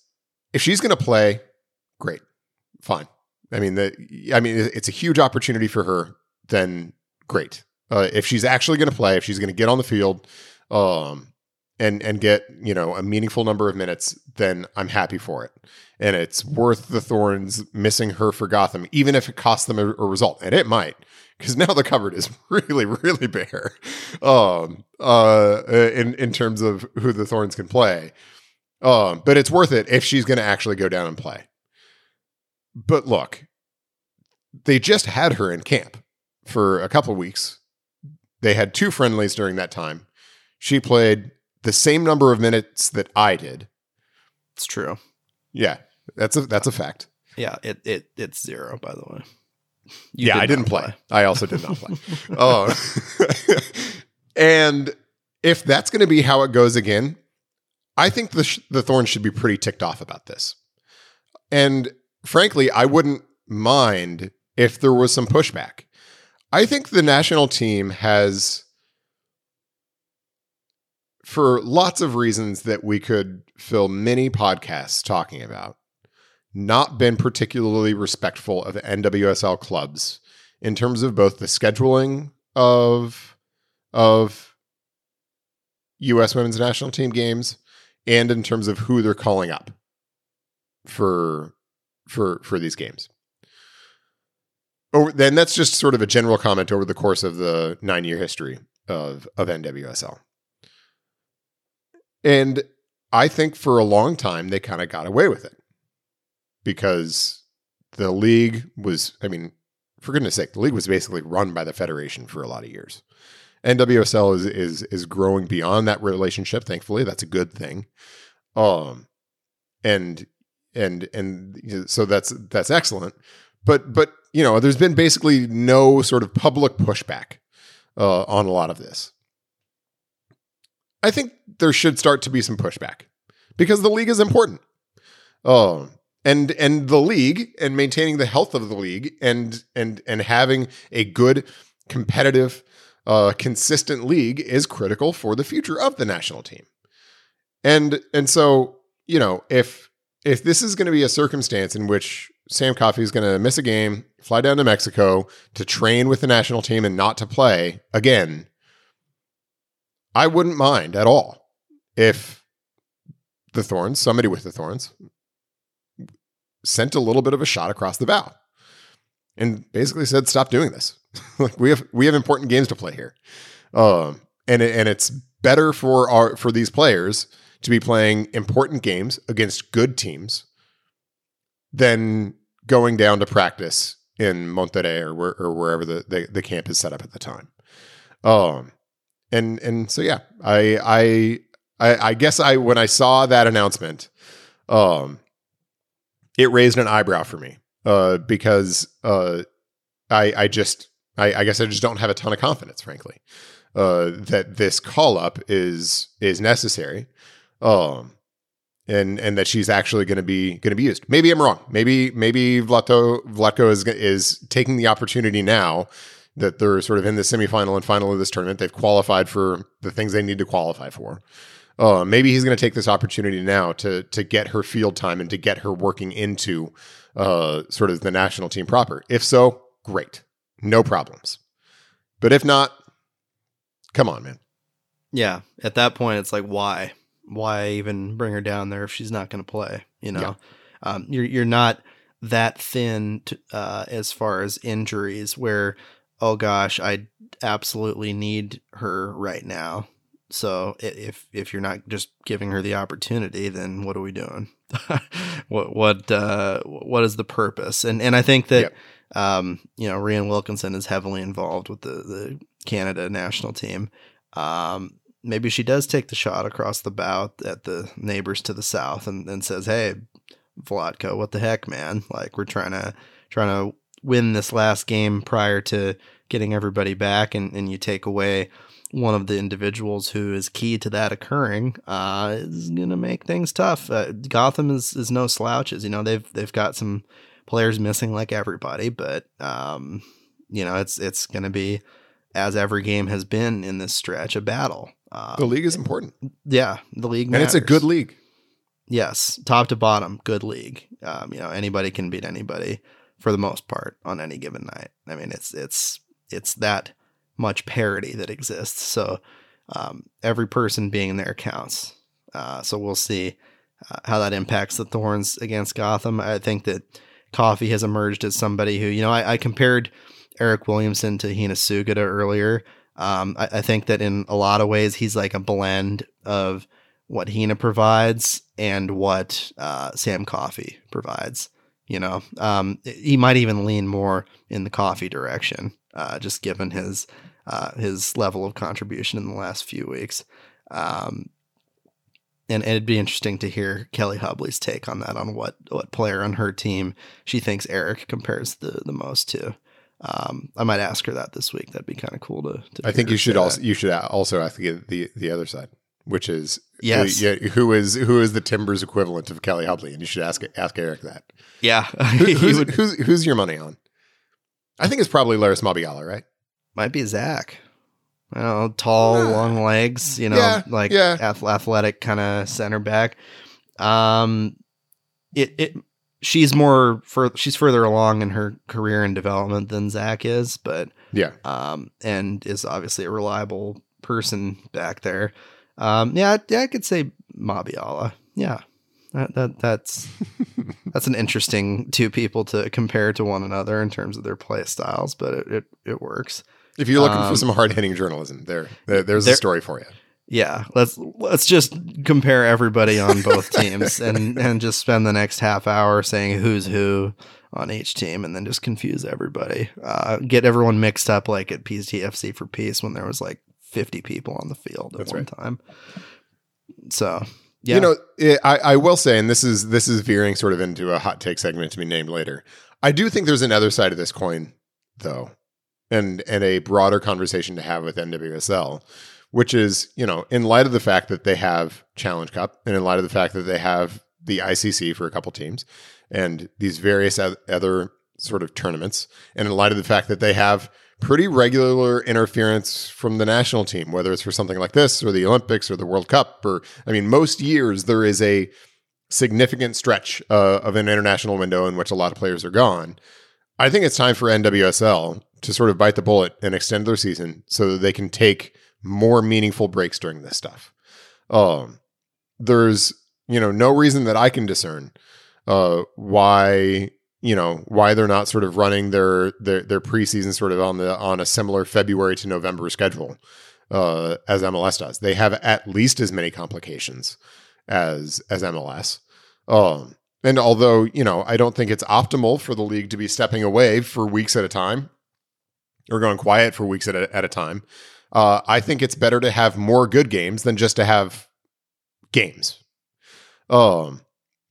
S2: if she's going to play, great, fine. I mean, the I mean, it's a huge opportunity for her. Then great. Uh, if she's actually going to play, if she's going to get on the field, um, and and get you know a meaningful number of minutes, then I'm happy for it. And it's worth the Thorns missing her for Gotham, even if it costs them a, a result, and it might because now the cupboard is really, really bare. Um, uh, in in terms of who the Thorns can play. Um, but it's worth it if she's going to actually go down and play. But look, they just had her in camp for a couple weeks. They had two friendlies during that time. She played the same number of minutes that I did.
S1: It's true.
S2: Yeah, that's a that's a fact.
S1: Yeah, it it it's zero by the way.
S2: You yeah, did I didn't play. play. I also did not play. uh, and if that's going to be how it goes again, I think the sh- the Thorns should be pretty ticked off about this. And frankly, I wouldn't mind if there was some pushback. I think the national team has for lots of reasons that we could fill many podcasts talking about not been particularly respectful of NWSL clubs in terms of both the scheduling of of US women's national team games and in terms of who they're calling up for for for these games. Over, then that's just sort of a general comment over the course of the nine year history of of NWSL. And I think for a long time they kind of got away with it because the league was, I mean, for goodness sake, the league was basically run by the federation for a lot of years. NWSL is is is growing beyond that relationship. Thankfully, that's a good thing. Um, and and and so that's that's excellent. But but you know, there's been basically no sort of public pushback uh, on a lot of this. I think there should start to be some pushback because the league is important. Um, and and the league and maintaining the health of the league and and and having a good competitive uh, consistent league is critical for the future of the national team. And and so you know if if this is going to be a circumstance in which Sam Coffey is going to miss a game, fly down to Mexico to train with the national team and not to play again, I wouldn't mind at all if the Thorns, somebody with the Thorns, sent a little bit of a shot across the bow and basically said, "Stop doing this. like we have we have important games to play here, um, and it, and it's better for our for these players to be playing important games against good teams than going down to practice in Monterrey or where, or wherever the, the the camp is set up at the time. Um, and and so yeah, I I I, I guess I when I saw that announcement, um, it raised an eyebrow for me, uh, because uh, I I just I, I guess I just don't have a ton of confidence, frankly, uh, that this call up is is necessary, um, and and that she's actually going to be going to be used. Maybe I'm wrong. Maybe maybe Vlatko Vlatko is is taking the opportunity now that they're sort of in the semifinal and final of this tournament. They've qualified for the things they need to qualify for. Uh, maybe he's going to take this opportunity now to to get her field time and to get her working into uh, sort of the national team proper. If so, great, no problems. But if not, come on, man.
S1: Yeah, at that point, it's like, why? Why even bring her down there if she's not going to play? You know,
S2: Yeah.
S1: um, you're you're not that thin to, uh, as far as injuries. Where, oh gosh, I absolutely need her right now. So if if you're not just giving her the opportunity, then what are we doing? what what uh, what is the purpose? And and I think that
S2: Yep.
S1: um, you know Rhian Wilkinson is heavily involved with the the Canada national team. Um, maybe she does take the shot across the bow at the neighbors to the south and, and says, "Hey, Vlatko, what the heck, man? Like we're trying to trying to win this last game prior to getting everybody back, and, and you take away one of the individuals who is key to that occurring, uh, is gonna make things tough. Uh, Gotham is is no slouches. You know they've they've got some players missing like everybody, but um, you know it's it's gonna be as every game has been in this stretch a battle. Uh,
S2: The league is important,
S1: yeah, the league,
S2: and it's a good league.
S1: Yes, top to bottom, good league. Um, you know, anybody can beat anybody for the most part on any given night. I mean, it's it's it's that much parity that exists. So um, every person being there counts. Uh, so we'll see uh, how that impacts the Thorns against Gotham. I think that Coffey has emerged as somebody who, you know, I, I compared Eric Williamson to Hina Sugita earlier. Um, I, I think that in a lot of ways he's like a blend of what Hina provides and what uh, Sam Coffey provides. You know, um, he might even lean more in the Coffey direction, uh, just given his uh, his level of contribution in the last few weeks. Um, and it'd be interesting to hear Kelli Hubly's take on that, on what what player on her team she thinks Eric compares the the most to. Um, I might ask her that this week. That'd be kind of cool to. to
S2: I think you should also you should also ask the the, the other side, which is
S1: Yes.
S2: who, yeah, who is who is the Timbers equivalent of Kelli Hubly, and you should ask ask Eric that.
S1: Yeah,
S2: Who, who's,
S1: would,
S2: who's who's your money on? I think it's probably Larrys Mabiala, right?
S1: Might be Zach. I don't know, tall,
S2: Yeah.
S1: long legs, you know,
S2: Yeah,
S1: like
S2: yeah.
S1: athletic kind of center back. Um, it it she's more for she's further along in her career and development than Zach is, but
S2: Yeah,
S1: um, and is obviously a reliable person back there. Um, yeah, yeah, I could say Mabiala. Yeah, that, that that's that's an interesting two people to compare to one another in terms of their play styles, but it it, it works.
S2: If you're looking
S1: Um,
S2: for some hard hitting journalism, there, there there's
S1: there-
S2: a story for you.
S1: Yeah, let's let's just compare everybody on both teams and and just spend the next half hour saying who's who on each team, and then just confuse everybody. Uh, get everyone mixed up like at PTFC for Peace when there was like fifty people on the field at
S2: That's
S1: one
S2: right.
S1: time. So yeah,
S2: You know, it, I, I will say, and this is this is veering sort of into a hot take segment to be named later. I do think there's another side of this coin, though, and and a broader conversation to have with NWSL, which is you know, in light of the fact that they have Challenge Cup, and in light of the fact that they have the ICC for a couple teams, and these various other sort of tournaments, and in light of the fact that they have pretty regular interference from the national team, whether it's for something like this or the Olympics or the World Cup, or I mean, most years there is a significant stretch uh, of an international window in which a lot of players are gone. I think it's time for NWSL to sort of bite the bullet and extend their season so that they can take more meaningful breaks during this stuff. Um, there's you know no reason that I can discern uh, why you know why they're not sort of running their their their preseason sort of on the on a similar February to November schedule uh, as MLS does. They have at least as many complications as as MLS. Um, and although you know I don't think it's optimal for the league to be stepping away for weeks at a time or going quiet for weeks at a, at a time, uh, I think it's better to have more good games than just to have games. Um,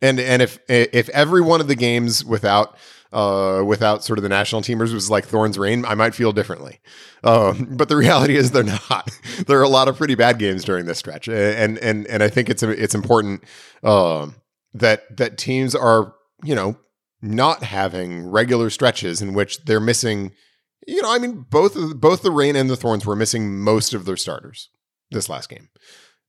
S2: and and if if every one of the games without uh, without sort of the national teamers was like Thorns Reign, I might feel differently. Um, but the reality is they're not. there are a lot of pretty bad games during this stretch, and and and I think it's it's important um, that that teams are you know not having regular stretches in which they're missing. You know, I mean, both of, both the Reign and the Thorns were missing most of their starters this last game,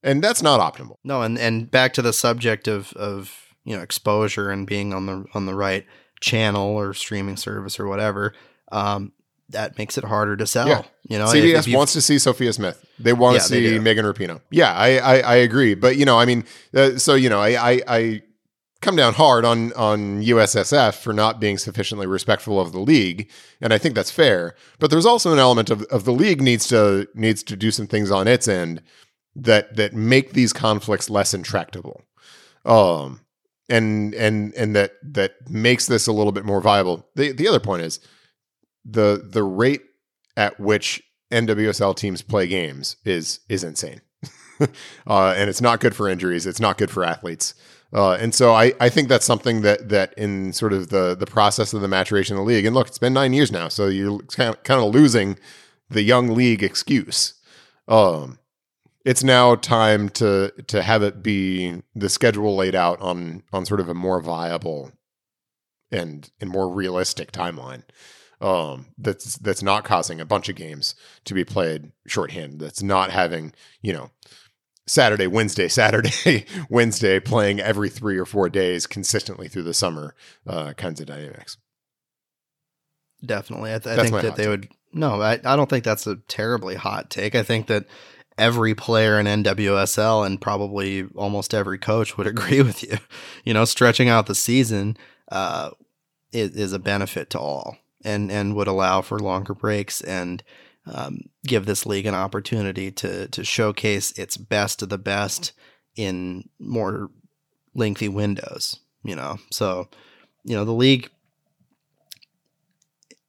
S2: and that's not optimal.
S1: No, and and back to the subject of of you know exposure and being on the on the right channel or streaming service or whatever. Um, that makes it harder to sell.
S2: Yeah.
S1: You know,
S2: CBS if, if wants to see Sophia Smith. They want yeah, to see Megan Rapinoe. Yeah, I, I, I agree. But you know, I mean, uh, so you know, I, I, I come down hard on on USSF for not being sufficiently respectful of the league, and I think that's fair. But there's also an element of, of the league needs to needs to do some things on its end that that make these conflicts less intractable. Um, and and and that that makes this a little bit more viable. The the other point is the the rate at which NWSL teams play games is is insane. uh, and it's not good for injuries. It's not good for athletes. Uh, and so I, I think that's something that that in sort of the the process of the maturation of the league. And look, it's been nine years now, so you're kind of, kind of losing the young league excuse. Um, it's now time to to have it be the schedule laid out on on sort of a more viable and and more realistic timeline um, that's that's not causing a bunch of games to be played shorthand. That's not having you know Saturday, Wednesday, Saturday, Wednesday playing every three or four days consistently through the summer uh, kinds of dynamics.
S1: Definitely, I, th- I think that they take. would. No, I, I don't think that's a terribly hot take. I think that every player in NWSL and probably almost every coach would agree with you. You know, stretching out the season uh, is, is, a benefit to all and, and would allow for longer breaks and um, give this league an opportunity to, to showcase its best of the best in more lengthy windows, you know. So, you know, the league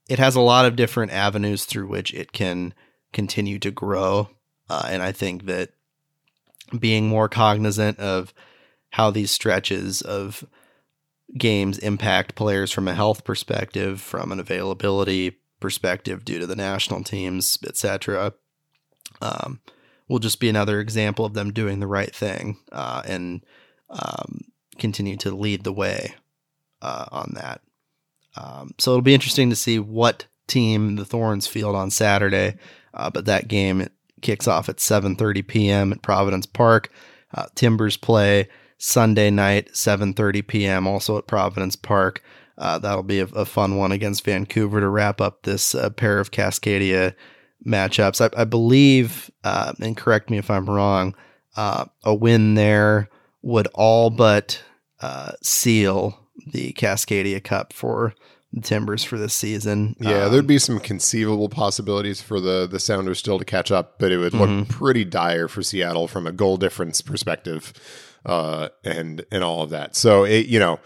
S1: it has a lot of different avenues through which it can continue to grow uh, and I think that being more cognizant of how these stretches of games impact players from a health perspective, from an availability perspective due to the national teams, etc., um, will just be another example of them doing the right thing uh, and um, continue to lead the way uh, on that. Um, so it'll be interesting to see what team the Thorns field on Saturday. Uh, but that game kicks off at 7:30 p.m. at Providence Park. Uh, Timbers play Sunday night 7:30 p.m. also at Providence Park. Uh, that'll be a, a, fun one against Vancouver to wrap up this uh, pair of Cascadia matchups. I, I believe, uh, and correct me if I'm wrong, uh, a win there would all but uh, seal the Cascadia Cup for the Timbers for this season.
S2: Yeah, um, there'd be some conceivable possibilities for the the Sounders still to catch up, but it would look mm-hmm. pretty dire for Seattle from a goal difference perspective, uh, and and all of that. So it, you know,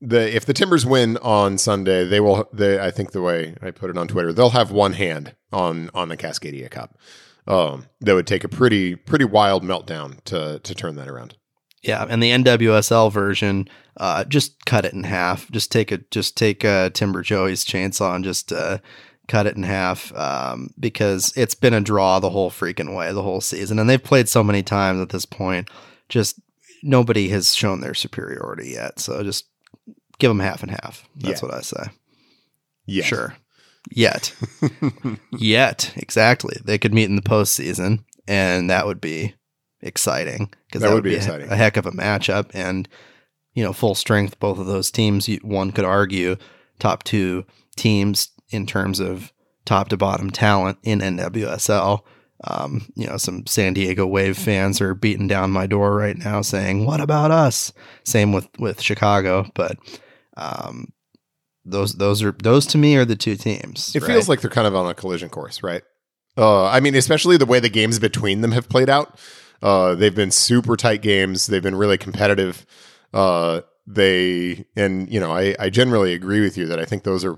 S2: the if the Timbers win on Sunday, they will. They, I think the way I put it on Twitter, they'll have one hand on on the Cascadia Cup. Um, that would take a pretty pretty wild meltdown to to turn that around.
S1: Yeah, and the NWSL version, uh, just cut it in half. Just take a just take a Timber Joey's chainsaw and just uh, cut it in half um, because it's been a draw the whole freaking way the whole season, and they've played so many times at this point. Just nobody has shown their superiority yet. So just give them half and half. That's what I say.
S2: Yeah,
S1: sure. Yet, yet, exactly. They could meet in the postseason, and that would be exciting because that, that, would be, be exciting. A, a, heck of a matchup and you know full strength both of those teams one could argue top two teams in terms of top to bottom talent in NWSL um, you know some San Diego Wave fans are beating down my door right now saying what about us same with with Chicago but um, those those are those to me are the two teams
S2: it right? feels like they're kind of on a collision course right uh, I mean, especially the way the games between them have played out. Uh, they've been super tight games. They've been really competitive. Uh, they and you know I, I generally agree with you that I think those are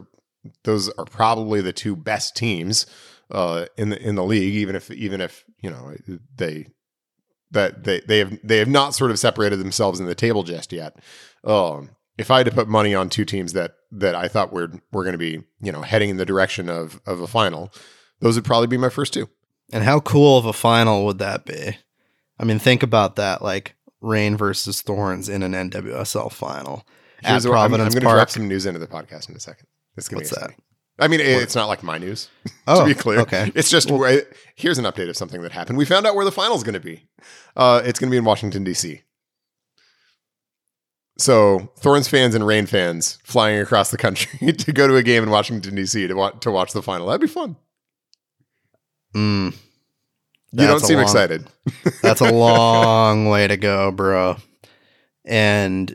S2: those are probably the two best teams uh, in the in the league. Even if even if you know they that they they have they have not sort of separated themselves in the table just yet. Um, if I had to put money on two teams that that I thought were were going to be you know heading in the direction of of a final, those would probably be my first two.
S1: And how cool of a final would that be? I mean, think about that. Like Reign versus Thorns in an NWSL final
S2: Here's
S1: at
S2: what- I'm,
S1: Providence
S2: I'm going to drop
S1: Park.
S2: some news into the podcast in a second. It's going to
S1: What's
S2: be
S1: that?
S2: exciting. I mean, it- it's not like my news.
S1: Oh,
S2: to be clear,
S1: okay.
S2: It's just where- here's an update of something that happened. We found out where the final's going to be. Uh, it's going to be in Washington D.C. So Thorns fans and Reign fans flying across the country to go to a game in Washington D.C. to watch to watch the final. That'd be fun.
S1: Mm,
S2: you don't seem
S1: long-
S2: excited.
S1: that's a long way to go, bro. And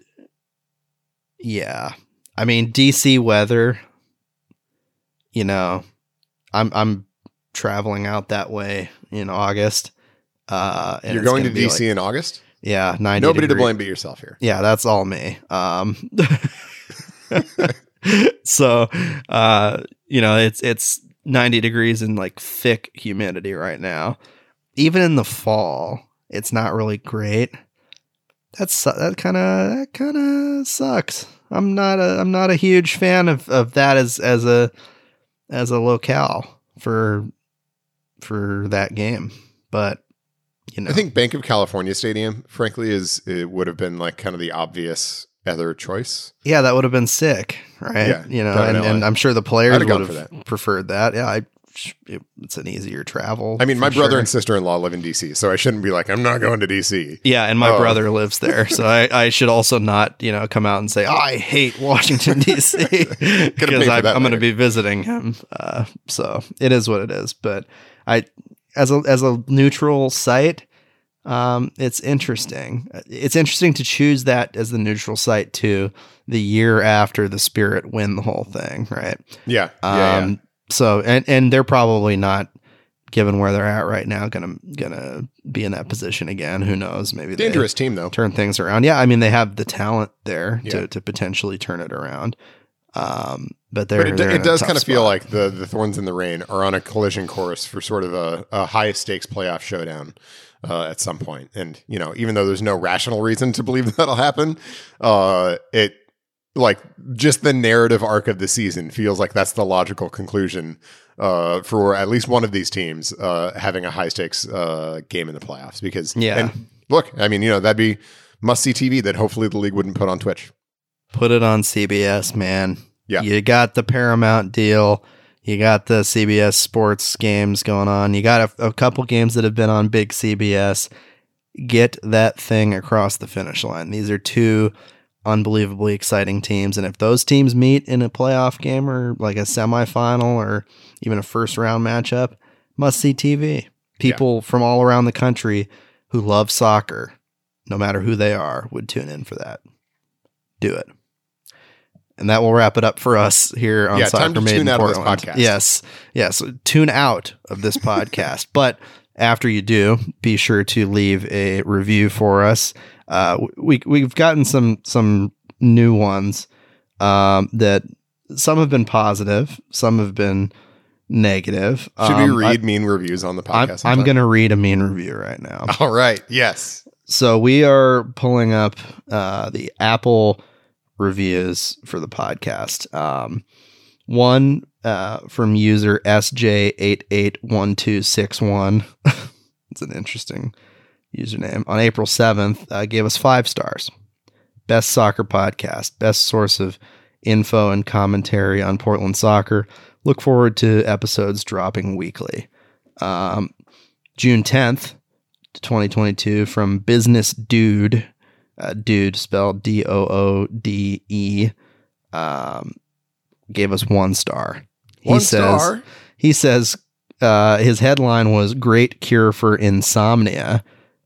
S1: yeah, I mean DC weather. You know, I'm I'm traveling out that way in August. Uh,
S2: You're going to D.C.
S1: like-
S2: in August.
S1: Yeah, ninety.
S2: Nobody to blame but yourself here.
S1: Yeah, that's all me. Um, so, uh, you know, it's it's 90 degrees and like thick humidity right now. Even in the fall, it's not really great. That's that kind of that kind of sucks. I'm not a I'm not a huge fan of of that as as a as a locale for for that game. But you know,
S2: I think Bank of California Stadium, frankly, is it would have been like kind of the obvious other choice.
S1: Yeah, that would have been sick, right?
S2: Yeah,
S1: you know, and, and I'm sure the players
S2: have
S1: would have preferred that. Yeah, I, it, it's an easier travel.
S2: I mean, my brother
S1: sure.
S2: and sister in law live in DC, so I shouldn't be like, I'm not going to DC.
S1: yeah, and my
S2: Oh.
S1: brother lives there, so I, I should also not, you know, come out and say I hate Washington D.C. because I'm, going to be visiting him. Uh, so it is what it is. But I, as a as a neutral site, um, it's interesting. It's interesting to choose that as the neutral site too. The year after the Spirit win the whole thing, right?
S2: Yeah, yeah,
S1: Um, so and and they're probably not, given where they're at right now, gonna gonna be in that position again. Who knows? Maybe
S2: yeah. dangerous team though.
S1: turn things around. Yeah, I mean they have the talent there
S2: Yeah.
S1: to to potentially turn it around. Um, but
S2: But it, it does kind of feel like the the Thorns in the Reign are on a collision course for sort of a, a high stakes playoff showdown uh, at some point. And you know, even though there's no rational reason to believe that'll happen, uh, it like just the narrative arc of the season feels like that's the logical conclusion uh, for at least one of these teams uh, having a high stakes uh, game in the playoffs. Because
S1: Yeah.
S2: and look, I mean, you know, that'd be must see TV that hopefully the league wouldn't put on Twitch.
S1: Put it on CBS, man.
S2: Yeah.
S1: You got the Paramount deal. You got the CBS sports games going on. You got a, a couple games that have been on big CBS. Get that thing across the finish line. These are two unbelievably exciting teams. And if those teams meet in a playoff game or like a semifinal or even a first round matchup, must see TV. People from all around the country who love soccer, no matter who they are, would tune in for that. Do it. And that will wrap it up for us here on
S2: Yeah,
S1: Soccer
S2: time to
S1: Made
S2: tune
S1: in
S2: out of this
S1: Portland.
S2: podcast.
S1: Yes, yes. Tune out of this podcast, but after you do, be sure to leave a review for us. Uh, we we've gotten some some new ones um, that some have been positive, some have been negative.
S2: Should
S1: Um,
S2: we
S1: I-
S2: read mean reviews on the
S1: I'm,
S2: podcast?
S1: I'm going to read a mean review right now.
S2: All right. Yes.
S1: So we are pulling up uh, the Apple reviews for the podcast. Um, one uh, from user SJ881261. it's an interesting username. On April 7th, uh, gave us five stars. Best soccer podcast, best source of info and commentary on Portland soccer. Look forward to episodes dropping weekly. Um, June 10th, 2022 from Business Dude, uh, Dude spelled D O O D E, um, gave us one star. He
S2: One
S1: says,
S2: star.
S1: He says uh, his headline was "Great Cure for Insomnia."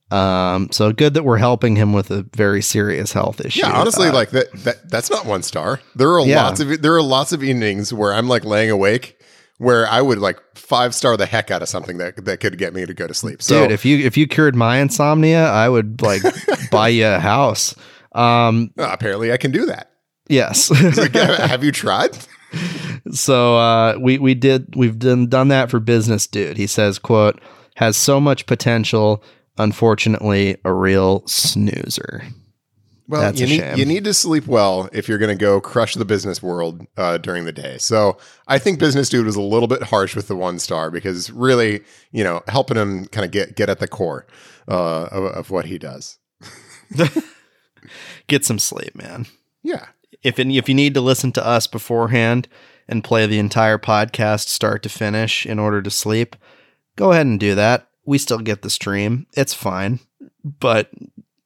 S1: Um, so good that we're helping him with a very serious health issue.
S2: Yeah, honestly,
S1: Uh,
S2: like that, that that's not one star. There are
S1: Yeah.
S2: lots of there are lots of evenings where I'm like laying awake where I would like five star the heck out of something that that could get me to go to sleep. So
S1: dude, if you if you cured my insomnia, I would like buy you a house. Um,
S2: apparently, I can do that.
S1: yes.
S2: Like, have you tried?
S1: so uh, we we did we've done done that for business dude. He says, "quote has so much potential. Unfortunately, a real snoozer."
S2: Well,
S1: That's
S2: you need
S1: shame.
S2: you need to sleep well if you're going to go crush the business world uh, during the day. So I think Business Dude was a little bit harsh with the one star because really, you know, helping him kind of get get at the core uh, of, of what he does.
S1: Get some sleep, man.
S2: Yeah,
S1: If if you need to listen to us beforehand and play the entire podcast start to finish in order to sleep, go ahead and do that. We still get the stream. It's fine. But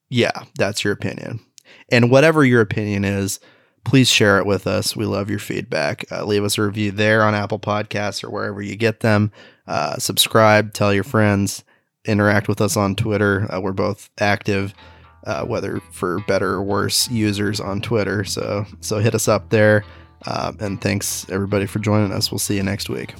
S1: yeah, that's your opinion. And whatever your opinion is, please share it with us. We love your feedback. Uh, leave us a review there on Apple Podcasts or wherever you get them. Uh, subscribe, tell your friends, interact with us on Twitter. Uh, we're both active, uh, whether for better or worse users on Twitter. So so hit us up there. Uh, and thanks everybody for joining us. We'll see you next week.